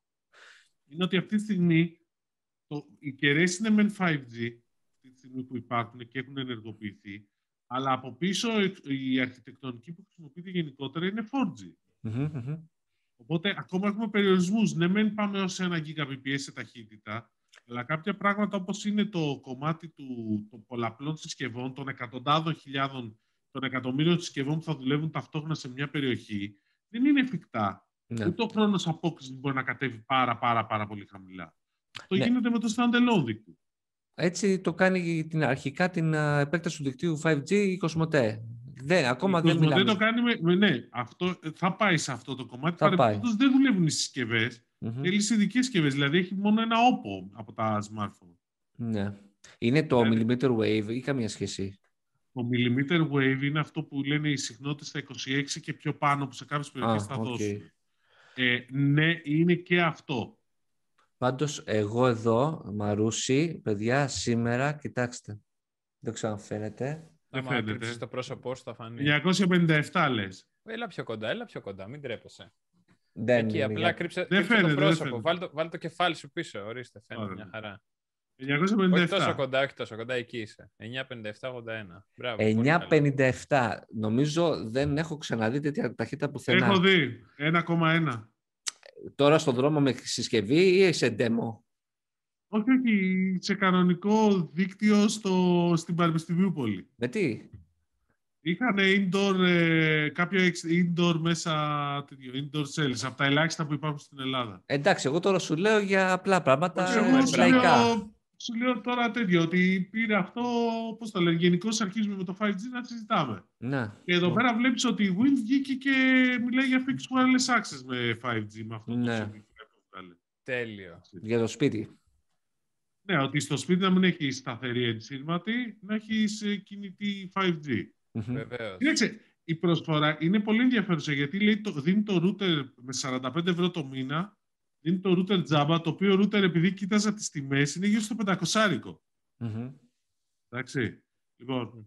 Είναι ότι αυτή τη στιγμή το, οι κεραίες είναι μεν 5G, αυτή τη στιγμή που υπάρχουν και έχουν ενεργοποιηθεί, αλλά από πίσω η αρχιτεκτονική που χρησιμοποιείται γενικότερα είναι 4G. Mm-hmm. Οπότε ακόμα έχουμε περιορισμούς. Ναι, μεν πάμε ως ένα Gbps σε ταχύτητα, αλλά κάποια πράγματα όπως είναι το κομμάτι του, των πολλαπλών συσκευών, των εκατοντάδων χιλιάδων των εκατομμύριων συσκευών που θα δουλεύουν ταυτόχρονα σε μια περιοχή δεν είναι εφικτά. Ναι. Ούτε ο χρόνος απόκρισης μπορεί να κατέβει πάρα πάρα πάρα πολύ χαμηλά. Αυτό ναι. γίνεται με το standalone δίκτυο. Έτσι το κάνει την, αρχικά την επέκταση του δικτύου 5G η Cosmote. Δεν, ακόμα η δεν μιλάμε. το κάνει με, ναι, αυτό, θα πάει σε αυτό το κομμάτι. Παρεμπιπτόντως δεν δουλεύουν οι συσκευές. Mm-hmm. Θέλει ειδικές συσκευές. Δηλαδή έχει μόνο ένα όπο από τα smartphone. Ναι. Είναι το δηλαδή, millimeter wave ή καμία σχέση. Το millimeter wave είναι αυτό που λένε οι συχνότητες στα 26 και πιο πάνω που σε κάποιες περιοχές θα okay. δώσουν. Ε, ναι, είναι και αυτό. Πάντως, εγώ εδώ, Μαρούση, παιδιά, σήμερα, κοιτάξτε, δεν ξέρω αν φαίνεται. Δεν φαίνεται. το πρόσωπό σου θα φανεί. 257 λες. Έλα πιο κοντά, έλα πιο κοντά, μην τρέπεσαι. Δεν Εκεί απλά κρύψε, δεν κρύψε φαίνεται, το πρόσωπο. Βάλ το, βάλ το κεφάλι σου πίσω, ορίστε, φαίνεται μια χαρά. Όχι τόσο 957. κοντά, όχι τόσο κοντά, εκεί είσαι. 957-81. Μπράβο. πολύ καλό. 9,57. Νομίζω δεν έχω ξαναδεί τέτοια ταχύτητα πουθενά. Έχω δει. 1,1. Τώρα στον δρόμο με συσκευή ή σε demo; Όχι, όχι. Σε κανονικό δίκτυο στο, στην Πανεπιστημιούπολη. Με τι; Είχαν indoor, ε, κάποιο εξ- indoor μέσα, τέτοιο, indoor cells, από τα ελάχιστα που υπάρχουν στην Ελλάδα. Εντάξει, εγώ τώρα σου λέω για απλά πράγματα Όχι, εγώ έχουμε σου λαϊκά. λέω, σου λέω τώρα τέτοιο, ότι πήρε αυτό, πώς το λένε, γενικώς αρχίζουμε με το 5G να συζητάμε. Ναι. Και εδώ πέρα βλέπεις ότι η Wind βγήκε και μιλάει για fixed wireless access με 5G, με αυτό Ναι. το service που έχουν βγάλει. Τέλειο. Για το σπίτι. Ναι, ότι στο σπίτι να μην έχει σταθερή ενσύρματη, να έχεις κινητή 5G. Μμμ. Βεβαίως. Κοίταξε, η προσφορά είναι πολύ ενδιαφέρουσα γιατί λέει, το, δίνει το router με 45 ευρώ το μήνα, δίνει το router τζάμπα, το οποίο router επειδή κοίταζα τις τιμές είναι γύρω στο 500. Μμμ. Εντάξει. Λοιπόν,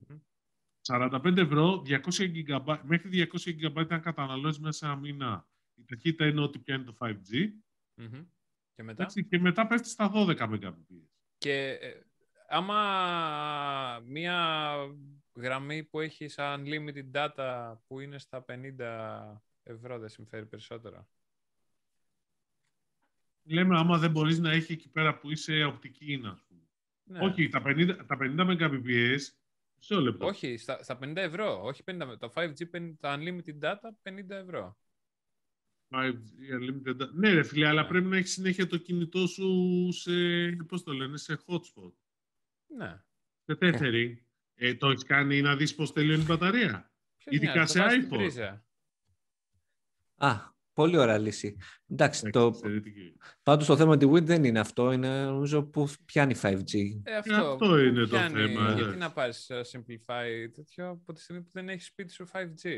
45 ευρώ, 200 GB, μέχρι 200 GB αν καταναλώνεις μέσα σε ένα μήνα. Η ταχύτητα είναι ό,τι πιάνει το 5G. Μμμ. Και μετά; Εντάξει, και μετά πέφτεις στα 12 Mbps. Και ε, άμα μία γραμμή που έχει σαν unlimited data που είναι στα 50 ευρώ δεν συμφέρει περισσότερο. Λέμε άμα δεν μπορείς να έχει εκεί πέρα που είσαι οπτική είναι, ας πούμε. Ναι. Όχι, τα 50, τα 50 Mbps, μισό λεπτό. Όχι, στα, στα 50 ευρώ. Όχι 50, με- το 5G, 50, τα unlimited data 50 ευρώ. 5G unlimited data. Ναι, ρε φίλε, αλλά Ναι. πρέπει να έχεις συνέχεια το κινητό σου σε, πώς το λένε, σε hotspot. Ναι. Σε tethering. Ε, το έχεις κάνει να δεις πώς τελειώνει η μπαταρία. Ποιος Ειδικά νοιάζει, σε το βάζεις στην iPhone. πρίζα. Α, πολύ ωραία λύση. Εντάξει, το, Εξαιρετική. πάντως το θέμα με τη Wind δεν είναι αυτό. Είναι νομίζω που πιάνει 5G. Ε, αυτό, αυτό είναι το πιάνει, θέμα, Γιατί εντάξει. να πάρεις ε, Simplify τέτοιο από τη στιγμή που δεν έχεις σπίτι σου 5G.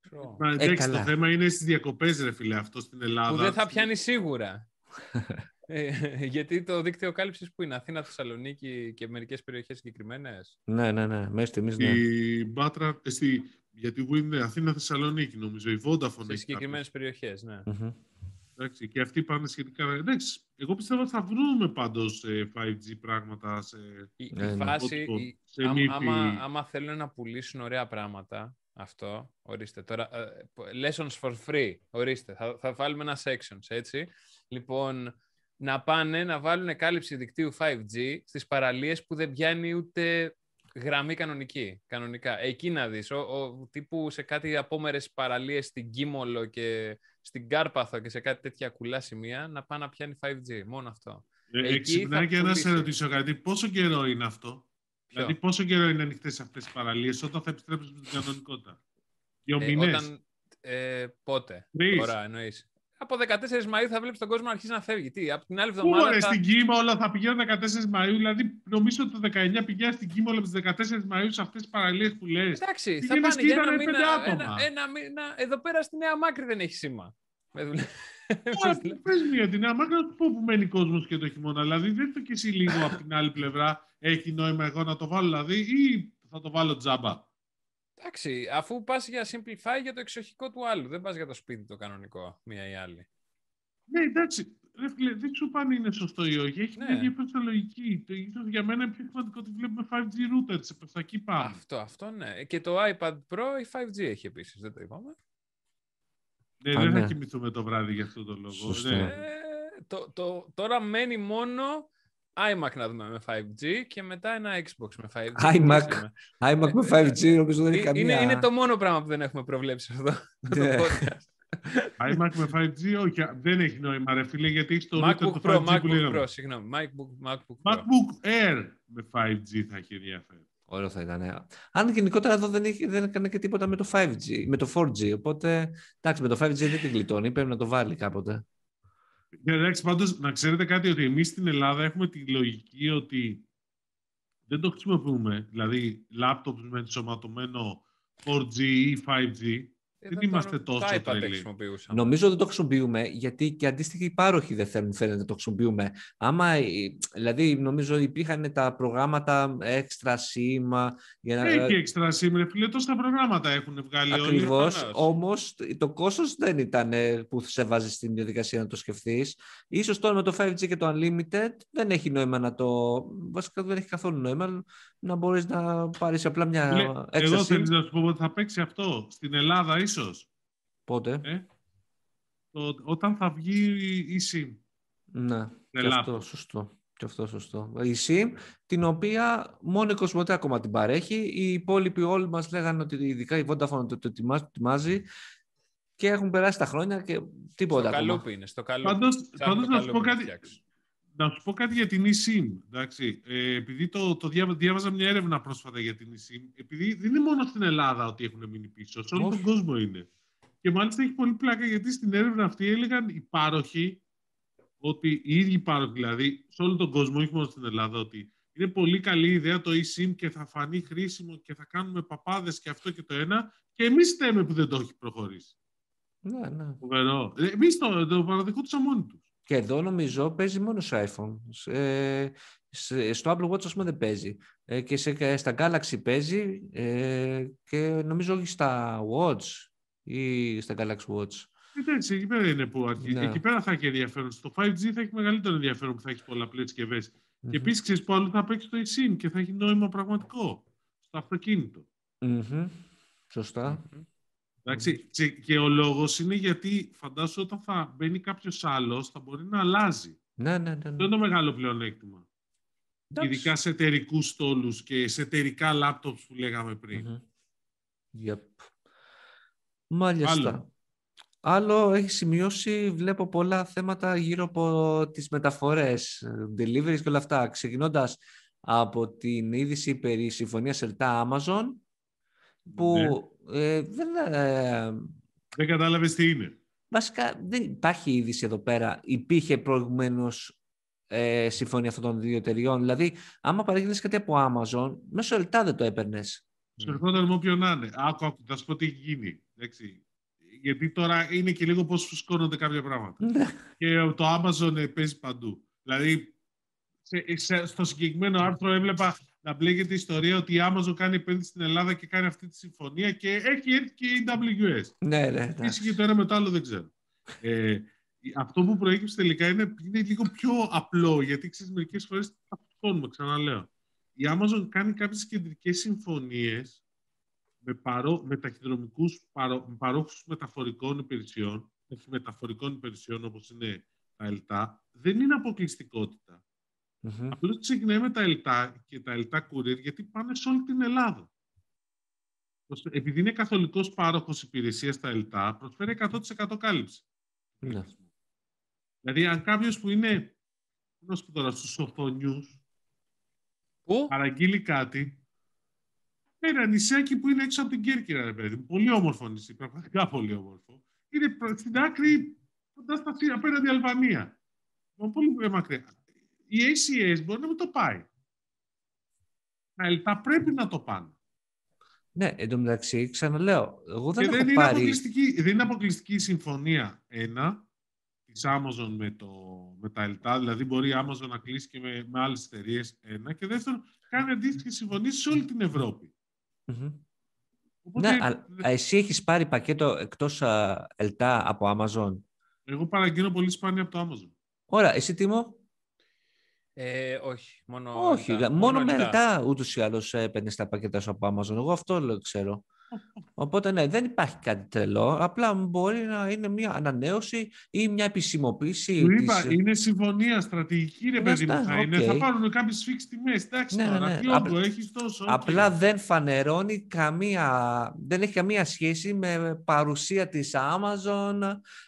Ξέρω. Μα, εντάξει, καλά. το θέμα είναι στις διακοπές, ρε φίλε, αυτό στην Ελλάδα. Που δεν θα πιάνει σίγουρα. Ε, γιατί το δίκτυο κάλυψης που είναι Αθήνα, Θεσσαλονίκη και μερικές περιοχές συγκεκριμένες. Ναι, ναι, ναι. Μέσα στιγμής, ναι. Η Μπάτρα, ε, στη, γιατί που είναι Αθήνα Θεσσαλονίκη, νομίζω. Η Vodafone Σε έχει συγκεκριμένες περιοχές, ναι. Μμμ. Εντάξει, και αυτοί πάνε σχετικά. Εντάξει, εγώ πιστεύω ότι θα βρούμε πάντως 5G πράγματα σε. Η, η Ναι, ναι. φάση, Hotspot, η- σε άμα, MIFI. άμα, άμα θέλουν να πουλήσουν ωραία πράγματα, αυτό, ορίστε τώρα, ε, lessons for free, ορίστε, θα, θα βάλουμε ένα sections, έτσι. Λοιπόν, να πάνε να βάλουν κάλυψη δικτύου 5G στις παραλίες που δεν πιάνει ούτε γραμμή κανονική, κανονικά. Εκεί να δεις, ο, ο, τύπου σε κάτι απόμερες παραλίες στην Κίμολο και στην Κάρπαθο και σε κάτι τέτοια κουλά σημεία, να πάει να πιάνει 5G, μόνο αυτό. Ε, Εκεί Εξυπνάει θα και να σε πουλήσει. ρωτήσω κάτι. Πόσο καιρό είναι αυτό, Ποιο; Δηλαδή, πόσο καιρό είναι ανοιχτές αυτές τι παραλίες όταν θα επιστρέψουμε στην κανονικότητα; Δύο Ε, μήνες; όταν, ε, πότε, Τρεις. τώρα εννοείς. Από 14 Μαΐου θα βλέπεις τον κόσμο να αρχίσει να φεύγει. Τι, από την άλλη Πού εβδομάδα μωρέ, θα... στην Κίμα όλα θα πηγαίνουν 14 Μαου, δηλαδή νομίζω ότι το 19 πηγαίνει στην Κίμα όλα τις 14 Μαου σε αυτές τις παραλίες που λες. Εντάξει, θα Πήγαινες πάνε και για ένα ήταν μήνα, πέντε άτομα. ένα, ένα μήνα. Εδώ πέρα στη Νέα Μάκρη δεν έχει σήμα. Με δουλε- Πες μου γιατί να μάθω να του πω που μένει κόσμος και το χειμώνα. Δηλαδή δεν το και εσύ λίγο από την άλλη πλευρά έχει νόημα εγώ να το βάλω, δηλαδή, ή θα το βάλω τζάμπα. Εντάξει, αφού πας για simplify για το εξοχικό του άλλου, δεν πας για το σπίτι το κανονικό, μία ή άλλη. Ναι, εντάξει. Ρε φίλε, δεν σου πάνε είναι σωστό ή όχι. Έχει Ναι. μια ενδιαφέρουσα λογική. Το ίσως για μένα είναι πιο σημαντικό ότι βλέπουμε 5G router σε εκεί πάμε. Αυτό, αυτό ναι. Και το iPad Pro η 5G έχει επίσης, δεν το είπαμε. Ναι, Α, δεν ναι. θα κοιμηθούμε το βράδυ για αυτό το λόγο. Σωστό. Ναι. Ε, το, το, τώρα μένει μόνο iMac να δούμε με 5G και μετά ένα Xbox με 5G. iMac. Κλείσαμε. iMac με 5G νομίζω δεν έχει Ε, καμία... είναι, είναι το μόνο πράγμα που δεν έχουμε προβλέψει σε αυτό το Ναι. podcast. iMac με 5G, όχι, δεν έχει νόημα, ρε φίλε, γιατί έχει το router MacBook το Pro, 5G που MacBook λέγαμε. Pro, συγγνώμη. MacBook, MacBook Pro. MacBook Air με 5G θα έχει ενδιαφέρον. Ωραίο θα ήταν. ναι. Αν γενικότερα εδώ δεν, έχει, δεν έκανε και τίποτα με το 5G, με το 4G. Οπότε, εντάξει, με το 5G δεν την γλιτώνει. Πρέπει να το βάλει κάποτε. Και εντάξει, πάντως, να ξέρετε κάτι, ότι εμείς στην Ελλάδα έχουμε τη λογική ότι δεν το χρησιμοποιούμε. Δηλαδή, laptops με ενσωματωμένο 4G ή 5G, δεν είμαστε τόσο τρελοί; Νομίζω δεν το χρησιμοποιούμε, γιατί και αντίστοιχοι πάροχοι δεν θέλουν φαίνεται να το χρησιμοποιούμε. Άμα, δηλαδή, νομίζω υπήρχαν τα προγράμματα έξτρα σήμα. Για να... Έχει έξτρα σήμα, φίλε, τόσα προγράμματα έχουν βγάλει όλοι. Ακριβώς. Όμως το κόστος δεν ήταν που σε βάζεις στην διαδικασία να το σκεφτείς. σω τώρα με το 5G και το Unlimited δεν έχει νόημα να το. Βασικά δεν έχει καθόλου νόημα να μπορείς να πάρεις απλά μια έξτρα Εγώ θέλω να σου πω ότι θα παίξει αυτό στην Ελλάδα, ίσως. Πότε; Ε; Το, όταν θα βγει η SIM. Ναι, και αυτό σωστό. Και αυτό σωστό. Η SIM, την οποία μόνο η Κοσμοτέ ακόμα την παρέχει. Οι υπόλοιποι όλοι μας λέγανε ότι ειδικά η Vodafone το, το ετοιμάζει και έχουν περάσει τα χρόνια και τίποτα στο ακόμα. είναι, στο καλό. Πάντως, πάντως να σου πω κάτι, να σου πω κάτι για την eSIM. Εντάξει. Ε, επειδή το, το διάβαζα μια έρευνα πρόσφατα για την eSIM, επειδή δεν είναι μόνο στην Ελλάδα ότι έχουν μείνει πίσω, σε όλο τον κόσμο είναι. Και μάλιστα έχει πολύ πλάκα γιατί στην έρευνα αυτή έλεγαν οι πάροχοι, ότι οι ίδιοι πάροχοι δηλαδή, σε όλο τον κόσμο, όχι μόνο στην Ελλάδα, ότι είναι πολύ καλή ιδέα το eSIM και θα φανεί χρήσιμο και θα κάνουμε παπάδες και αυτό και το ένα και εμείς στέμε που δεν το έχει προχωρήσει. Ναι, ναι. Φοβερό. Ε, εμείς το, το παραδεχόντουσαν μόνοι τους. Και εδώ νομίζω παίζει μόνος σε iPhone. Ε, στο Apple Watch ας πούμε δεν παίζει. Ε, και σε, στα Galaxy παίζει ε, και νομίζω όχι στα Watch ή στα Galaxy Watch. Εντάξει, εκεί πέρα είναι που αρχίζει. Ναι. Εκεί πέρα θα έχει ενδιαφέρον. Στο 5G θα έχει μεγαλύτερο ενδιαφέρον που θα έχεις πολλαπλέ συσκευές. Mm-hmm. Και επίσης ξέρεις που άλλο θα παίξει το eSIM και θα έχει νόημα πραγματικό στο αυτοκίνητο. Mm-hmm. Σωστά. Mm-hmm. Εντάξει, και ο λόγος είναι γιατί φαντάσου όταν θα μπαίνει κάποιος άλλος θα μπορεί να αλλάζει. Ναι, ναι, ναι. ναι. Αυτό είναι το μεγάλο πλεονέκτημα. Εντάξει. Ειδικά σε εταιρικούς στόλους και σε εταιρικά λάπτοπς που λέγαμε πριν. Mm-hmm. Yep. Μάλιστα. Άλλο. Άλλο έχεις σημειώσει, βλέπω πολλά θέματα γύρω από τις μεταφορές, deliveries και όλα αυτά. Ξεκινώντας από την είδηση περί συμφωνίας ΕΛΤΑ Amazon, που ναι. Ε, δεν, ε, δεν κατάλαβες τι είναι. Βασικά δεν υπάρχει είδηση εδώ πέρα. Υπήρχε προηγουμένως ε, συμφωνία αυτών των δύο εταιριών. Δηλαδή, άμα παρήγγειλε κάτι από Amazon, μέσω ελτά δεν το έπαιρνες. Σου ερχόταν μου ποιο να είναι. Άκου, άκου, θα σου πω τι έχει γίνει. Εντάξει. Γιατί τώρα είναι και λίγο πώς φουσκώνονται κάποια πράγματα. Ναι. και το Amazon ε, παίζει παντού. Δηλαδή, σε, στο συγκεκριμένο άρθρο έβλεπα να μπλέκεται η ιστορία ότι η Amazon κάνει επένδυση στην Ελλάδα και κάνει αυτή τη συμφωνία και έχει έρθει και η AWS. Ναι, ναι. ναι. και το ένα με το άλλο δεν ξέρω. Ε, αυτό που προέκυψε τελικά είναι, είναι λίγο πιο απλό, γιατί ξέρεις μερικές φορές τα φτώνουμε, ξαναλέω. Η Amazon κάνει κάποιες κεντρικές συμφωνίες με, παρό, με ταχυδρομικούς παρό, παρόχους μεταφορικών υπηρεσιών, μεταφορικών υπηρεσιών όπως είναι τα ΕΛΤΑ, δεν είναι αποκλειστικότητα. Mm-hmm. Απλώς ξεκινάει με τα ΕΛΤΑ και τα ΕΛΤΑ Courier γιατί πάνε σε όλη την Ελλάδα. Επειδή είναι καθολικός πάροχος υπηρεσίας στα ΕΛΤΑ, προσφέρει 100% κάλυψη. Ναι. Δηλαδή, αν κάποιος που είναι, να σου πω τώρα, στους οθονιούς, Πού; παραγγείλει κάτι, ένα νησάκι που είναι έξω από την Κέρκυρα, ρε παιδί. Πολύ όμορφο νησί, πραγματικά πολύ όμορφο. Είναι στην άκρη, κοντά στα απέναντι Αλβανία. Πολύ μακριά η ACS μπορεί να μην το πάει. Τα πρέπει να το πάνε. Ναι, εν τω μεταξύ, ξαναλέω, εγώ δεν, και έχω δεν πάρει... Είναι αποκλειστική, δεν είναι αποκλειστική η συμφωνία, ένα, της Amazon με, το, με τα ΕΛΤΑ, δηλαδή μπορεί η Amazon να κλείσει και με, με άλλες εταιρείες ένα, και δεύτερον, κάνει αντίστοιχη συμφωνία σε όλη την ευρωπη Οπότε, ναι, αλλά εσύ έχεις πάρει πακέτο εκτός ΕΛΤΑ από Amazon; Εγώ παραγγείλω πολύ σπάνια από το Amazon. Ωραία, εσύ Τίμο. Ε, όχι, μόνο. Όχι, μόνο, μόνο μετά ούτως ή άλλως έπαιρνες τα πακέτα σου από Amazon. Εγώ αυτό λέω, ξέρω. Οπότε ναι, δεν υπάρχει κάτι τρελό. Απλά μπορεί να είναι μια ανανέωση ή μια επισημοποίηση. Του είπα, της... είναι συμφωνία στρατηγική, ρε παιδί μου. Θα, okay. είναι, θα πάρουν κάποιες φίξει τιμές. Εντάξει ναι, τώρα, ναι, ναι. έχεις τόσο. Απλά δεν φανερώνει καμία. Δεν έχει καμία σχέση με παρουσία της Amazon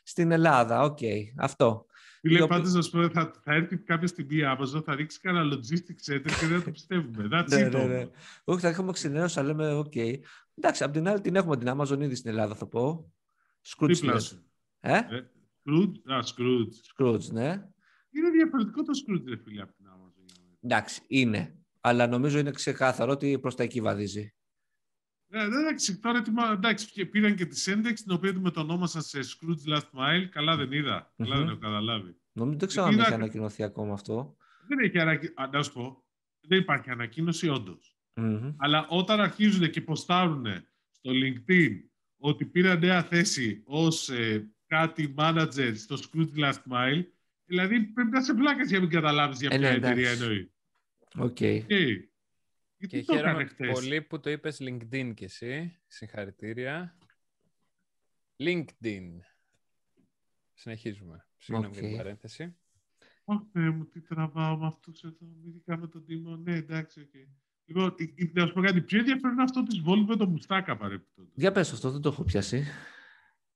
στην Ελλάδα. OK, okay, αυτό. Φίλε, πάντως να σου πω, θα, θα έρθει κάποια στιγμή η Amazon, θα ρίξει κανένα logistics center και δεν θα το πιστεύουμε. That's ναι, ναι, ναι. Όχι, θα έχουμε ξενέρωση, θα λέμε, OK. Okay. Εντάξει, απ' την άλλη την έχουμε την Amazon ήδη στην Ελλάδα, θα πω. Skroutz. Ε; ε; Skroutz, α, Skroutz. Skroutz, ναι. Είναι διαφορετικό το Skroutz, ρε φίλε, από την Amazon. Εντάξει, είναι. Αλλά νομίζω είναι ξεκάθαρο ότι προς τα εκεί βαδίζει. Ε, εντάξει, τώρα ετοιμα... εντάξει, και πήραν και τη Sendex, την οποία με το ονόμασα σε Scrooge Last Mile. Καλά δεν είδα. Καλά δεν έχω καταλάβει. Νομίζω δεν ξέρω αν έχει ανακοινωθεί ακόμα αυτό. Δεν έχει ανακοινωθεί. Να σου πω, δεν υπάρχει ανακοίνωση Αλλά όταν αρχίζουν και ποστάρουν στο LinkedIn ότι πήραν νέα θέση ως ε, κάτι manager στο Scrooge Last Mile, δηλαδή πρέπει να σε πλάκες για να μην καταλάβεις για ε, ποια ναι, εταιρεία εννοεί. OK. Okay. Okay. Γιατί και το χαίρομαι πολύ που το είπες LinkedIn κι εσύ. Συγχαρητήρια. LinkedIn. Συνεχίζουμε. Συγγνώμη okay. για την παρένθεση. Όχι, μου, τι τραβάω με αυτούς εδώ, ειδικά με τον Τίμο. Ναι, εντάξει, OK. Okay. Λοιπόν, να σου πω κάτι πιο ενδιαφέρον είναι αυτό της Volvo με το Μουστάκα παρεπτόντω. Για πες αυτό, δεν το έχω πιάσει.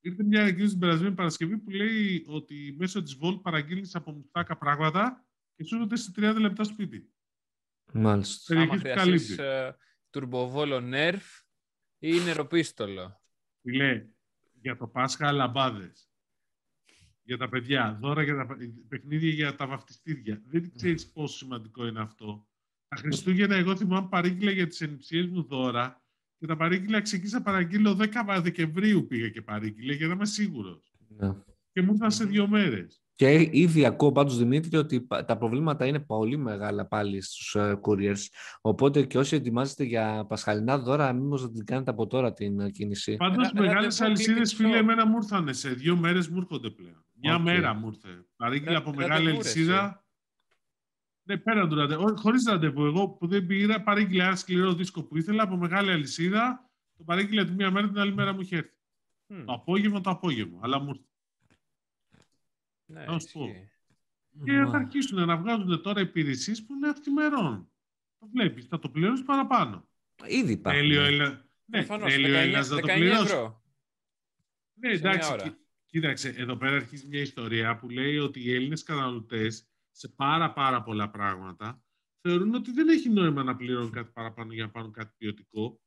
Ήρθε μια ανακοίνωση την περασμένη Παρασκευή που λέει ότι μέσω της Volvo παραγγείλει από Μουστάκα πράγματα και σου έρχονται σε 30 λεπτά σπίτι. Μάλιστα. Άμα χρειαστείς uh, τουρμποβόλο Nerf ή νεροπίστολο. Λέει, για το Πάσχα λαμπάδες. Για τα παιδιά, δώρα για τα παιχνίδια για τα βαφτιστήρια. Δεν ξέρεις πόσο σημαντικό είναι αυτό. Τα Χριστούγεννα, εγώ θυμάμαι παρήγγειλα για τις ενυψίε μου δώρα και τα παρήγγειλα ξεκίνησα παραγγείλω 10 Δεκεμβρίου πήγα και παρήγγειλε για να είμαι σίγουρος. Ναι. Και μου ήρθαν σε δύο μέρες. Και ήδη ακούω πάντως Δημήτρη ότι τα προβλήματα είναι πολύ μεγάλα πάλι στους uh, couriers. Οπότε και όσοι ετοιμάζετε για πασχαλινά δώρα, μήπως δεν την κάνετε από τώρα την uh, κίνηση. Πάντως μεγάλες μεγάλες αλυσίδες, φίλε, εμένα μου ήρθαν σε δύο μέρες μου έρχονται πλέον. Μια μέρα μου ήρθε. Παρήγγειλα από μεγάλη αλυσίδα. Ναι, πέραν του ραντεβού. Χωρίς ραντεβού. Εγώ που δεν πήρα, παρήγγειλα ένα σκληρό δίσκο που ήθελα από μεγάλη αλυσίδα. Το παρήγγειλα τη μία μέρα, την άλλη μέρα μου είχε έρθει. Mm. Το απόγευμα, το απόγευμα. Αλλά μου ήρθε. Ναι, να σου πω. Και θα αρχίσουν να βγάζουν τώρα υπηρεσίες που είναι αυτημερών. Το βλέπεις, θα το πληρώσεις παραπάνω. Ήδη υπάρχει. Τέλειο Έλληνα. Ναι, τέλειο Έλληνας να το πληρώσεις. Ναι, εντάξει. Κοίταξε, εδώ πέρα αρχίζει μια ιστορία που λέει ότι οι Έλληνες καταναλωτές σε πάρα πάρα πολλά πράγματα θεωρούν ότι δεν έχει νόημα να πληρώνουν κάτι παραπάνω για να πάρουν κάτι ποιοτικό.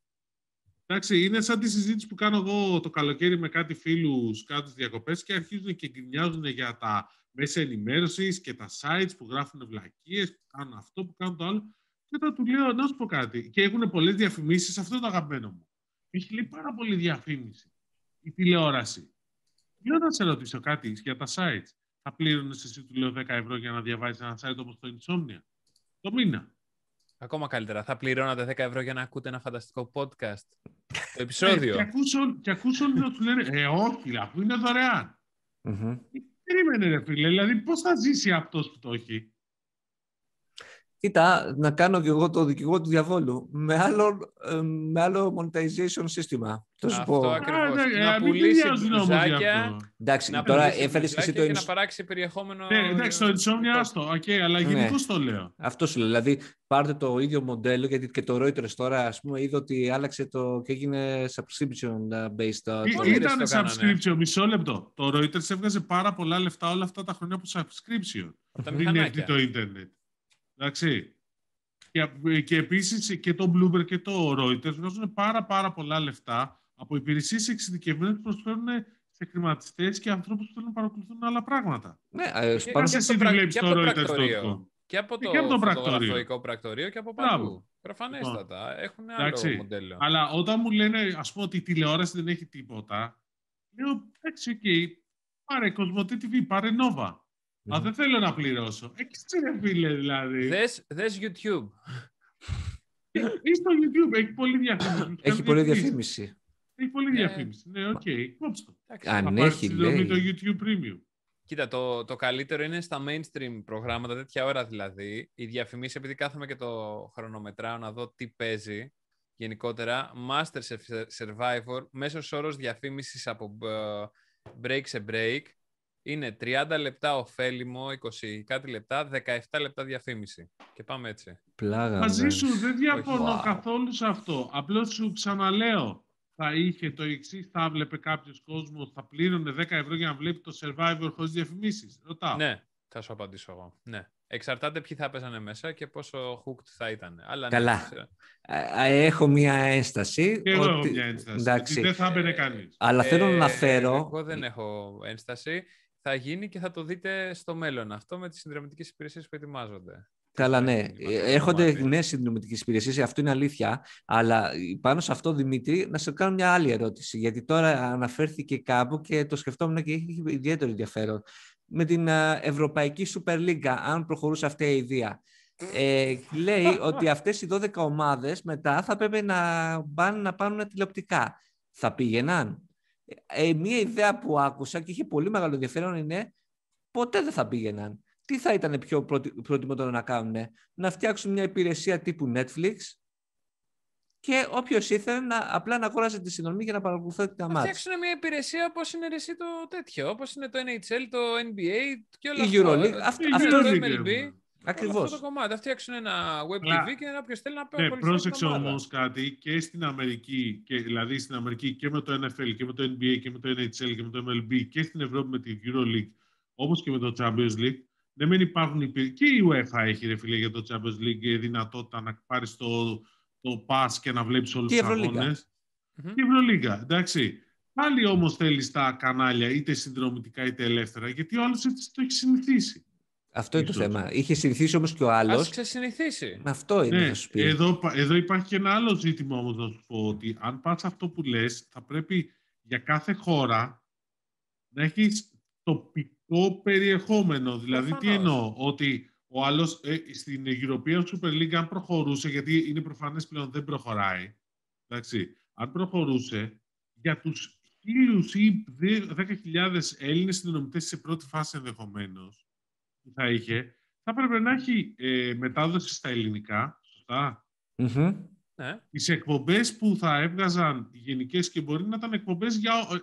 Εντάξει, είναι σαν τη συζήτηση που κάνω εγώ το καλοκαίρι με κάτι φίλους κάτω διακοπές και αρχίζουν και γκρινιάζουν για τα μέσα ενημέρωσης και τα sites που γράφουν βλακίες, που κάνουν αυτό, που κάνουν το άλλο. Και όταν του λέω να σου πω κάτι. Και έχουν πολλές διαφημίσεις, αυτό είναι το αγαπημένο μου. Έχει λέει πάρα πολύ διαφήμιση η τηλεόραση. Λέω να σε ρωτήσω κάτι για τα sites. Θα πλήρωνες εσύ του λέω 10 ευρώ για να διαβάζεις ένα site όπως το Insomnia; Το μήνα. Ακόμα καλύτερα. Θα πληρώνατε 10 ευρώ για να ακούτε ένα φανταστικό podcast. Το επεισόδιο. Ε, και ακούσω όλοι να του λένε Ε, όχι, αφού είναι δωρεάν. Mm-hmm. Περίμενε, ρε φίλε. Δηλαδή, πώς θα ζήσει αυτός που το έχει; Κοίτα, να κάνω και εγώ το δικηγόρο του διαβόλου με άλλο, ε, με άλλο monetization σύστημα. Το σου πω. ακριβώς. να ε, πουλήσει μπλουζάκια. Εντάξει, να τώρα έφερες και εσύ το. Και να παράξει περιεχόμενο. Ναι, εντάξει, το Insomnia άστο. Okay, αλλά ναι. γενικώς το λέω. Αυτό σου λέω. Δηλαδή, πάρτε το ίδιο μοντέλο, γιατί και το Reuters τώρα, ας πούμε, είδε ότι άλλαξε το και έγινε subscription based. Ήταν subscription, μισό λεπτό. Το Reuters έβγαζε πάρα πολλά λεφτά όλα αυτά τα χρόνια από subscription. Πριν έρθει το Ιντερνετ. Εντάξει. Και, και επίσης και το Bloomberg και το Reuters βγάζουν πάρα πάρα πολλά λεφτά από υπηρεσίες εξειδικευμένες που προσφέρουν σε χρηματιστές και ανθρώπους που θέλουν να παρακολουθούν άλλα πράγματα. Ναι, ε, και, πάνω σε εσύ βλέπεις το Reuters. Και από το, και από το πρακτορείο. πρακτορείο και από παντού. Προφανέστατα. Λοιπόν, Έχουν άλλο εντάξει, μοντέλο. Αλλά όταν μου λένε, ας πούμε, ότι η τηλεόραση δεν έχει τίποτα, λέω, εντάξει, OK, okay, πάρε Cosmote TV, πάρε Nova. Μα δεν θέλω να πληρώσω. Έχεις ρε φίλε δηλαδή. Δες, δες YouTube. Ή στο YouTube, έχει πολλή διαφήμιση. Έχει πολλή διαφήμιση. Έχει πολλή ναι. διαφήμιση. Ναι, OK, okay. κόψε το. Αν έχει, λέει. το YouTube Premium. Κοίτα, το, το καλύτερο είναι στα mainstream προγράμματα, τέτοια ώρα δηλαδή. Η διαφήμιση, επειδή κάθομαι και το χρονομετράω να δω τι παίζει γενικότερα. Master Survivor, μέσος όρος διαφήμισης από ε, break σε break, είναι 30 λεπτά ωφέλιμο, 20 κάτι λεπτά, 17 λεπτά διαφήμιση. Και πάμε έτσι. Πλάγα, Μαζί σου δεν διαφωνώ καθόλου σε αυτό. Απλώς σου ξαναλέω. Θα είχε το εξής, θα βλέπε κάποιος κόσμος, θα πλήρωνε 10 ευρώ για να βλέπει το survivor χωρίς διαφημίσεις. Ρωτάω. Ναι, θα σου απαντήσω εγώ. Ναι. Εξαρτάται ποιοι θα παίζανε μέσα και πόσο hooked θα ήταν. Αλλά ναι, Καλά. Ναι, έχω μία ένσταση. Και εγώ ότι... έχω μία ένσταση. Εντάξει. δεν θα έμπαινε κανείς. Αλλά θέλω να ε, αναφέρω. Εγώ δεν έχω ένσταση. Θα γίνει και θα το δείτε στο μέλλον αυτό με τις συνδρομητικές υπηρεσίες που ετοιμάζονται. Καλά, ναι. γίνει με αυτό το Έρχονται κομμάτι. νέες συνδρομητικές υπηρεσίες, αυτό είναι αλήθεια. Αλλά πάνω σε αυτό, Δημήτρη, να σε κάνω μια άλλη ερώτηση. Γιατί τώρα αναφέρθηκε κάπου και το σκεφτόμουν και έχει ιδιαίτερο ενδιαφέρον. Με την α, Ευρωπαϊκή Super League, αν προχωρούσε αυτή η ιδέα. Ε, λέει ότι αυτές οι 12 ομάδες μετά θα πρέπει να πάνε να πάρουν τηλεοπτικά. Θα πήγαιναν; Ε, μία ιδέα που άκουσα και είχε πολύ μεγάλο ενδιαφέρον είναι ποτέ δεν θα πήγαιναν. Τι θα ήταν πιο προτι- προτιμότερο να κάνουν, να φτιάξουν μια υπηρεσία τύπου Netflix και όποιος ήθελε να, απλά να αγόρασε τη συνδρομή για να παρακολουθεί τα Να μάτια. φτιάξουν μια υπηρεσία όπως είναι ρε εσύ το τέτοιο, όπως είναι το NHL, το NBA και όλα Η αυτά. EuroLeague. Ε, Αυτό- το αυτό- MLB. Ακριβώς. Ακριβώς. Αυτό το κομμάτι. Θα φτιάξουν ένα web Αλλά- TV και να όποιος θέλει να Ναι, παρακολουθεί πρόσεξε την ομάδα. όμως κάτι και στην Αμερική, και, δηλαδή στην Αμερική και με το NFL και με το NBA και με το NHL και με το MLB και στην Ευρώπη με τη EuroLeague όπως και με το Champions League. Ναι, μεν υπάρχουν υπηρε- και η UEFA έχει ρε φίλε για το Champions League ε, δυνατότητα να πάρεις το, το pass και να βλέπεις όλους Και η τους Ευρωλίγκα. αγώνες. Μμμ. Και η Ευρωλίγκα, εντάξει. Πάλι όμως θέλεις τα κανάλια είτε συνδρομητικά είτε ελεύθερα, γιατί ο άλλος έτσι το έχει συνηθίσει. Αυτό είναι το Ίσως. θέμα. Είχε συνηθίσει όμως και ο άλλος. Ας ξεσυνηθίσει. Αυτό είναι, Ναι, θα σου πει. εδώ, πα- εδώ υπάρχει και ένα άλλο ζήτημα όμως να σου πω ότι αν πας αυτό που λες θα πρέπει για κάθε χώρα να έχεις τοπικό περιεχόμενο. Δηλαδή τι Προφανώς. εννοώ, ότι ο άλλος ε, στην European Super League αν προχωρούσε, γιατί είναι προφανές πλέον δεν προχωράει, εντάξει, αν προχωρούσε για τους χίλιους ή δε- δέκα χιλιάδες Έλληνες συνδρομητές σε πρώτη φάση ενδεχομένως που θα είχε, θα έπρεπε να έχει ε, μετάδοση στα ελληνικά, σωστά; Μμμ. Ναι. Τις εκπομπές που θα έβγαζαν γενικές και μπορεί να ήταν εκπομπές για ε,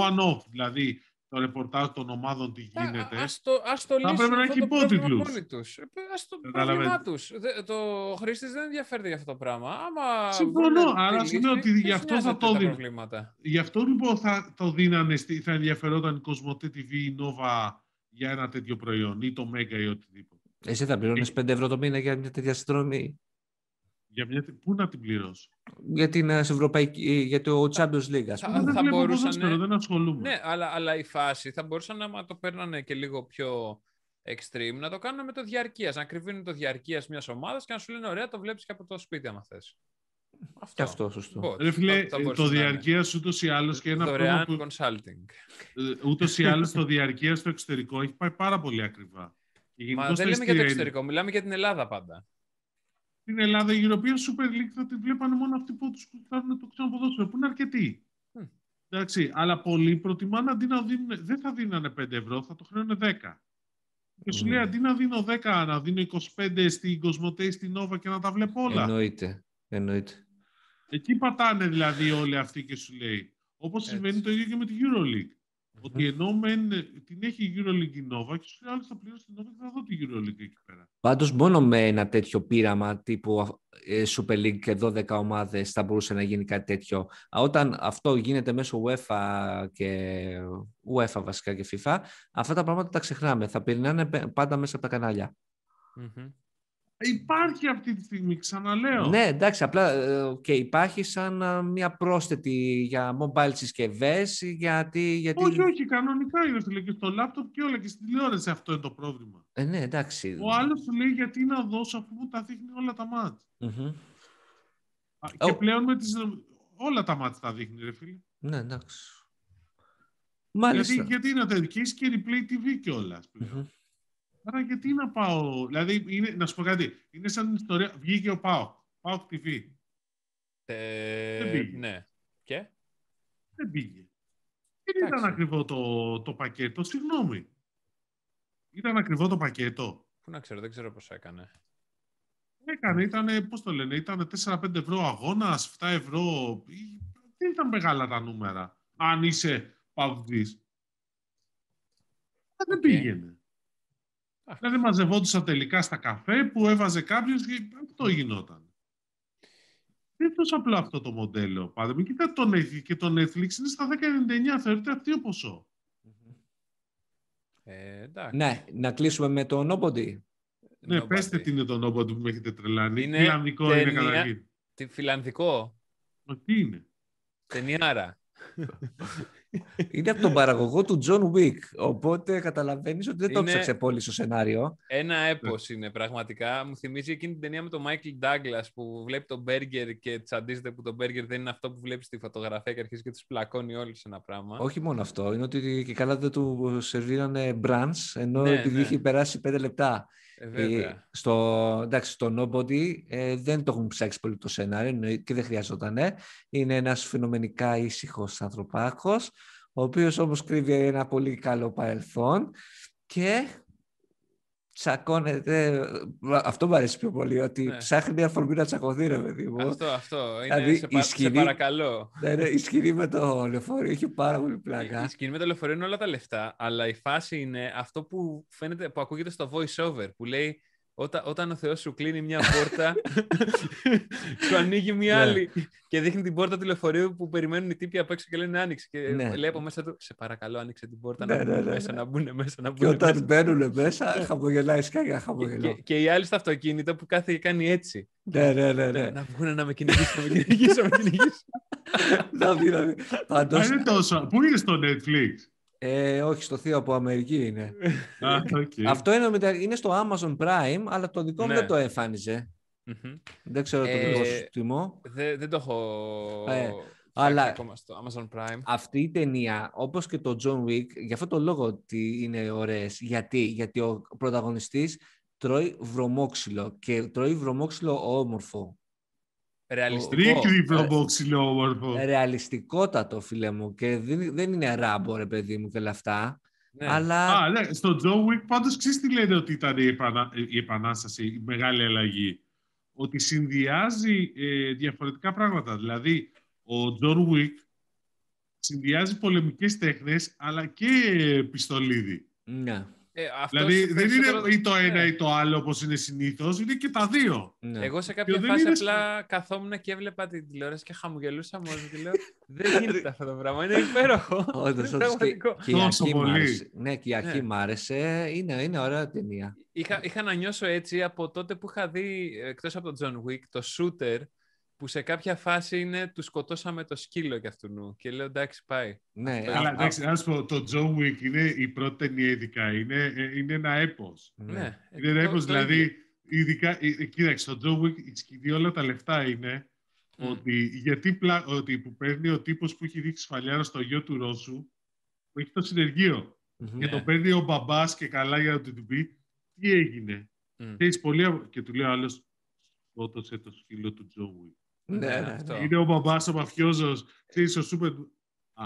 one-off, δηλαδή το ρεπορτάζ των ομάδων τι Α- γίνεται. Ας το, ας το Θα λύσουν πρέπει να αυτό έχει το πρόβλημα υπότιτλους. μόνοι τους. Ε, Ας το Καταλαβαίνετε. πρόβλημά τους. Δε- Το χρήστης δεν ενδιαφέρεται για αυτό το πράγμα. Άμα Συμφωνώ, βρούνε τη άρα λύση, σου λέω ότι ποιος γι' αυτό θα νοιάζεται το τα δίνει. προβλήματα. Γι' αυτό λοιπόν θα το δίνανε, στη- θα ενδιαφερόταν η Κοσμοτέ TV ή η Nova για ένα τέτοιο προϊόν ή το Mega ή οτιδήποτε. Εσύ θα πληρώνεις 5 ευρώ το μήνα για μια τέτοια συνδρομή; Για μια... τε- Πού να την πληρώσω; Για, την, ε, Ευρωπαϊκή, για το Champions League, ας Θα- πούμε. Εγώ δεν θα βλέπω μπορούσανε- ποδόσφαιρο, δεν ασχολούμαι. Ναι, αλλά, αλλά η φάση θα μπορούσαν άμα το παίρνανε και λίγο πιο extreme να το κάνουν με το διαρκείας. Να κρυβίνουν το διαρκείας μιας ομάδας και να σου λένε ωραία το βλέπεις και από το σπίτι άμα θες. Αυτό. Και αυτό, σωστό. Πώς, Ρε φίλε, θα- θα ε, μπορούσε το να είναι. διαρκεία ούτως ή άλλως και ένα Δωρεάν πράγμα που. consulting. Ούτως ή άλλως το διαρκεία στο εξωτερικό έχει πάει πάρα πολύ ακριβά. Και Μα γενικώς δεν τα λέμε για το εισιτήρια είναι- εξωτερικό, μιλάμε για την Ελλάδα πάντα. Στην Ελλάδα η European Super League θα τη βλέπανε μόνο αυτοί που τους κάνουν το ξένο ποδόσφαιρο, που είναι αρκετοί. Μμ. Εντάξει, αλλά πολλοί προτιμάνε αντί να δίνουν, δεν θα δίνανε 5 ευρώ, θα το χρέωνε 10. Και σου Μμ. λέει αντί να δίνω 10, να δίνω 25 στην Κοσμοτέ ή στην Nova και να τα βλέπω όλα. Εννοείται. Εννοείται. Εκεί πατάνε δηλαδή όλοι αυτοί και σου λέει. Όπως Έτσι. συμβαίνει το ίδιο και με τη EuroLeague. Ότι ενώ μεν ε, την έχει η EuroLeague η Nova και σου λέει άλλο θα πληρώσει την Nova και θα δω τη EuroLeague εκεί πέρα. Πάντως μόνο με ένα τέτοιο πείραμα τύπου ε, Super League και 12 ομάδες θα μπορούσε να γίνει κάτι τέτοιο. Α, Όταν αυτό γίνεται μέσω UEFA και UEFA βασικά και FIFA, αυτά τα πράγματα τα ξεχνάμε. Θα περνάνε πε- πάντα μέσα από τα κανάλια. Μμμ. Υπάρχει αυτή τη στιγμή, ξαναλέω. Ναι, εντάξει, απλά ε, και υπάρχει σαν ε, μια πρόσθετη για mobile συσκευές, γιατί... γιατί... Όχι, όχι, κανονικά είναι φίλε και στο λάπτοπ και όλα και στην τηλεόραση αυτό είναι το πρόβλημα. Ε, ναι, εντάξει. Ο άλλος σου λέει γιατί να δώσω αφού μου τα δείχνει όλα τα μάτς. Μμμ. Α, Και Ω. πλέον με τις, όλα τα μάτς τα δείχνει ρε φίλε. Ναι, εντάξει. Μάλιστα. Γιατί, γιατί είναι τέτοιο. Και έχει και replay TV κιόλας. Μμμ. Άρα γιατί να πάω. Δηλαδή, είναι, να σου πω κάτι. Είναι σαν την ιστορία. Βγήκε ο Πάο. Πάο TV. Ε, Δεν πήγε. ναι. Και; Δεν πήγε. Δεν Εντάξει. ήταν ακριβό το, το πακέτο. Συγγνώμη. Ήταν ακριβό το πακέτο. Πού να ξέρω, δεν ξέρω πώς έκανε. Έκανε, ήταν, πώς το λένε, ήταν 4-5 ευρώ αγώνας, 7 ευρώ. Δεν ήταν μεγάλα τα νούμερα. Αν είσαι παοκτσής. Δεν Οκ. πήγαινε. Α. Δηλαδή μαζευόντουσαν τελικά στα καφέ που έβαζε κάποιος και αυτό γινόταν. Δεν είναι τόσο απλό αυτό το μοντέλο. Πάντα μην κοιτάτε το Netflix και το Netflix είναι στα 10,99. Θεωρείται αστείο ποσό. Ε, εντάξει. Ναι, να κλείσουμε με το Nobody. Ναι, Nobody. πέστε τι είναι το Nobody που με έχετε τρελάνει. Είναι Φιλανδικό είναι ταινία- καταρχήν. Τι φιλανδικό; Μα Τι είναι; Ταινιάρα. είναι από τον παραγωγό του John Wick. Οπότε καταλαβαίνεις ότι δεν το Είναι- ψάξε πολύ στο σενάριο. Ένα έπος είναι πραγματικά. Μου θυμίζει εκείνη την ταινία με τον Michael Douglas που βλέπει τον Μπέργκερ και τσαντίζεται που το Μπέργκερ δεν είναι αυτό που βλέπεις στη φωτογραφία και αρχίζει και τους πλακώνει όλου σε ένα πράγμα. Όχι μόνο αυτό. Είναι ότι και καλά δεν του σερβίρανε brunch, ενώ Ναι, επειδή ναι. είχε περάσει πέντε λεπτά. Ε, Ε, βέβαια. στο, εντάξει, στο Nobody ε, δεν το έχουν ψάξει πολύ το σενάριο εννοεί- και δεν χρειαζόταν. Είναι ένας φαινομενικά ήσυχος ανθρωπάκος, ο οποίος όμως κρύβει ένα πολύ καλό παρελθόν και τσακώνεται. Αυτό μου αρέσει πιο πολύ, ότι Ναι. ψάχνει μια φορμή να τσακωθεί, ρε παιδί μου. Αυτό, αυτό. Είναι Δηλαδή, σε, η πα- σε σκηνή- παρακαλώ. Ναι, ναι, η σκηνή με το λεωφορείο έχει πάρα πολύ Η πλάκα. σκηνή με το λεωφορείο είναι όλα τα λεφτά, αλλά η φάση είναι αυτό που φαίνεται, που ακούγεται στο voice over, που λέει όταν, όταν ο Θεός σου κλείνει μια πόρτα, σου ανοίγει μια Ναι. άλλη και δείχνει την πόρτα του λεωφορείου που περιμένουν οι τύποι απ' έξω και λένε άνοιξε. Και Ναι. λέει από μέσα του, σε παρακαλώ άνοιξε την πόρτα Ναι, να ναι, μπουν ναι, μέσα, ναι. να μπουν μέσα, να Και μπουν όταν μέσα. μπαίνουν μέσα, χαμογελάει σκάγια Και, χαμογελό. και, και η άλλη στο αυτοκίνητο που κάθε και κάνει έτσι. Ναι, ναι, ναι. ναι. Να βγουν να με κυνηγήσουν, να με κυνηγήσουν, να με κυνηγήσουν. Να δει, να δει. Α, Πάντως, είναι τόσο. Πού είναι στο Netflix; Ε, όχι, στο θείο από Αμερική είναι. Α, οκ. Αυτό είναι, μετα- είναι στο Amazon Prime, αλλά το δικό μου Ναι. δεν το εμφάνιζε. Μμμ. Δεν ξέρω το Ε, δικό σου τιμό. Δεν, δεν το έχω Ε, φτιάξει αλλά- ακόμα στο Amazon Prime. Αυτή η ταινία, όπως και το John Wick, για αυτό το λόγο ότι είναι ωραίες. Γιατί, Γιατί ο πρωταγωνιστής τρώει βρωμόξυλο και τρώει βρωμόξυλο όμορφο. Ρεαλιστικό. Ρίχνει βρωμόξυλο όμορφο. Ε, Ρεαλιστικότατο, φίλε μου. Και δεν, δεν είναι ράμπο, ρε παιδί μου, και όλα αυτά. Ναι. Αλλά Α, ναι, στο John Wick πάντως ξέρεις τι λένε ότι ήταν η, επανα... η επανάσταση, η μεγάλη αλλαγή; Ότι συνδυάζει ε, διαφορετικά πράγματα. Δηλαδή, ο John Wick συνδυάζει πολεμικές τέχνες αλλά και πιστολίδι. ναι, Ε, αυτός Δηλαδή, σε δεν περισσότερο- είναι ή το ένα Ναι. ή το άλλο όπως είναι συνήθως, είναι και τα δύο. ναι. Εγώ σε κάποια δεν φάση είναι απλά καθόμουν και έβλεπα την τηλεόραση και χαμογελούσα μόνος μου και λέω δεν γίνεται αυτό το πράγμα, είναι υπέροχο. Όντως, Είναι όντως, και, πραγματικό. και η Τόσο αρχή μου πολύ. άρεσε. Ναι, και η αρχή Ναι. μου άρεσε. Είναι, είναι ωραία ταινία. Είχα, είχα να νιώσω έτσι από τότε που είχα δει, εκτός από τον John Wick, το Shooter, που σε κάποια φάση είναι τους σκοτώσαμε το σκύλο κι αυτού νου. Και λέω εντάξει πάει. Ναι, Αλλά α- εντάξει, να σου πω, το John Wick είναι η πρώτη ταινία ειδικά. Είναι, ε, είναι ένα έπος. ναι. Ναι. Είναι ένα Το- έπος, το δηλαδή, ίδιο. ειδικά, ε, ε, κοίταξε, στο John Wick η σκηνή όλα τα λεφτά είναι Μμ. ότι, γιατί πλα, ότι που παίρνει ο τύπος που έχει ρίξει σφαλιάρα στο γιο του Ρώσου, που έχει το συνεργείο, Μμμ. και Ναι. το παίρνει ο μπαμπάς και καλά για να του του πει, τι έγινε. Μμ. Ξέρεις, πολύ, αβ- και του λέει ο άλλος, σκότωσε το σκύλο του John Wick. Ναι, Ναι, ναι, αυτό. ναι. Είναι ο μπαμπάς ο μαφιόζος, ξέρεις, ο σούπερ... Α,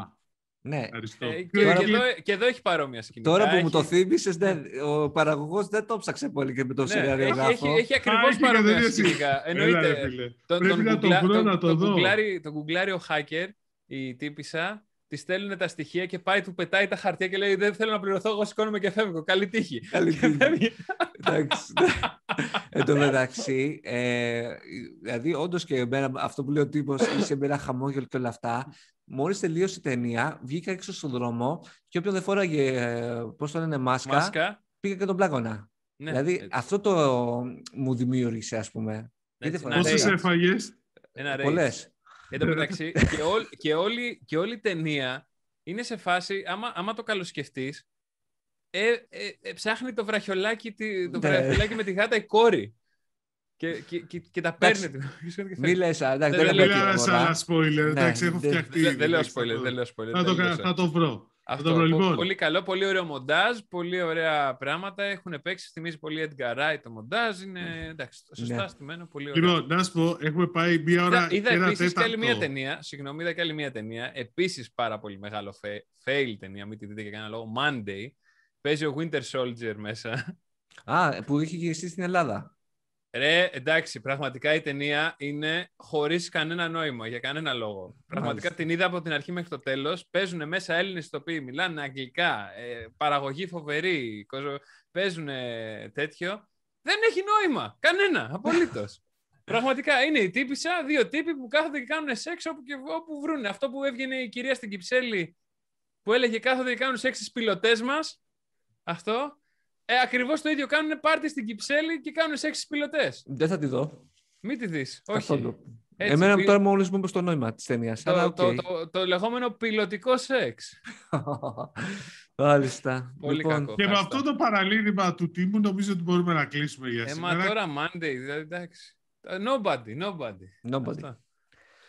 Ναι. ευχαριστώ. Ε, Και- και, Τώρα και, και- εδώ, και εδώ έχει παρόμοια σκηνή. Τώρα που Έχει- μου το θύμισες, ναι, ο παραγωγός δεν το ψάξε πολύ και με το Ναι, σενάριο έχει, γράφω. έχει, έχει Α, ακριβώς έχει παρόμοια κατευθείαν. σκηνικά. Έλα, ρε, Εννοείται. φίλε. Τον, Πρέπει τον, να το γκουγκλά- βρω τον- να το τον δω. γκουγκλάρει- τον γκουγκλάρει ο hacker, η τύπησα, τη στέλνουν τα στοιχεία και πάει, του πετάει τα χαρτιά και λέει Δεν θέλω να πληρωθώ, εγώ σηκώνομαι και φεύγω. Καλή τύχη. Καλή Και τύχη. φεύγει. Εντάξει. Ναι. Εν τω μεταξύ, ε, δηλαδή, όντως και εμένα, αυτό που λέει ο τύπος, είσαι με ένα χαμόγελο και όλα αυτά. Μόλις τελείωσε η ταινία, βγήκα έξω στον δρόμο και όποιον δεν φόραγε, πώς το λένε, μάσκα, Μάσκα. πήγα και τον πλάκωνα. Ναι, δηλαδή, έτσι, αυτό το μου δημιούργησε, ας πούμε. έτσι, δεν να φοράει. Πόσες ρέει. έφαγες; Ένα ρέι. Πολλές. Εν τω μεταξύ, και, όλη, και, όλη, και όλη η ταινία είναι σε φάση, άμα, άμα το καλοσκεφτείς, ε, ε, ε, ψάχνει το βραχιολάκι, τη- το Ναι. βραχιολάκι με τη γάτα η κόρη. Και, και, και, και τα παίρνει. Μη λες, εντάξει, Δεν- δεν δεν θα λέω πω Μιλάμε τίποτα. σαν spoiler, εντάξει, έχω δεν- φτιαχτεί. Δεν, δεν λέω εντάξει, θα spoiler, το- δεν λέω spoiler. Θα δεν το, λέω κα- θα το βρω. Αυτό, το βρω, πο- λοιπόν. πολύ καλό, πολύ ωραίο μοντάζ, πολύ ωραία πράγματα. Έχουν παίξει, θυμίζει πολύ Edgar Wright το μοντάζ. Είναι εντάξει, σωστά Ναι. στημένο, πολύ ωραίο. Λοιπόν, να σου πω, έχουμε πάει μία ώρα Είδα, είδα και ένα επίσης και άλλη μία τέταρτο. ταινία. Συγγνώμη, είδα και άλλη μία ταινία. Επίσης πάρα πολύ μεγάλο fa- fail ταινία. Μην τη δείτε για κανένα λόγο. Monday. Παίζει ο Winter Soldier μέσα. Α, που είχε γυριστεί στην Ελλάδα. Ρε, εντάξει, πραγματικά η ταινία είναι χωρίς κανένα νόημα, για κανένα λόγο. Πραγματικά Μάλιστα. την είδα από την αρχή μέχρι το τέλος. Παίζουν μέσα Έλληνες ηθοποιοί, μιλάνε αγγλικά, ε, παραγωγή φοβερή, κοζο- παίζουν τέτοιο. Δεν έχει νόημα. Κανένα, απολύτως. Πραγματικά είναι η τύπησα, δύο τύποι που κάθονται και κάνουν σεξ όπου, και, όπου βρούνε. Αυτό που έβγαινε η κυρία στην Κυψέλη που έλεγε κάθονται και κάνουν σεξ στις πιλωτές μας. Αυτό. Ε, ακριβώς το ίδιο κάνουν πάρτι στην Κυψέλη και κάνουν σεξ στις πιλωτές. Δεν θα τη δω. Μην τη δεις. Όχι. Καθόλου. Έτσι, Εμένα πι... τώρα μόλις μου είπες το νόημα της ταινίας. Το, αλλά, το, το, το, λεγόμενο πιλωτικό σεξ. Μάλιστα. Πολύ λοιπόν, κακό. Και με αυτό το παραλήρημα του τίμου νομίζω ότι μπορούμε να κλείσουμε για σήμερα. Ε, μα τώρα Monday, δηλαδή εντάξει. Nobody, nobody. Nobody.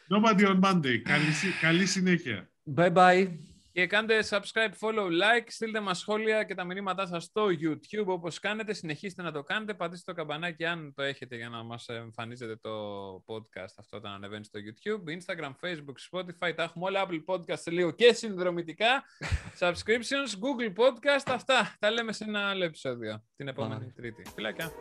Nobody on Monday. Καλή, καλή συνέχεια. Bye bye. Και κάντε subscribe, follow, like, στείλτε μας σχόλια και τα μηνύματά σας στο YouTube όπως κάνετε. Συνεχίστε να το κάνετε, πατήστε το καμπανάκι αν το έχετε για να μας εμφανίζετε το podcast αυτό όταν ανεβαίνει στο YouTube. Instagram, Facebook, Spotify, τα έχουμε όλα Apple Podcast σε λίγο και συνδρομητικά. Subscriptions, Google Podcast, αυτά. Τα λέμε σε ένα άλλο επεισόδιο την επόμενη Τρίτη. Φιλάκια.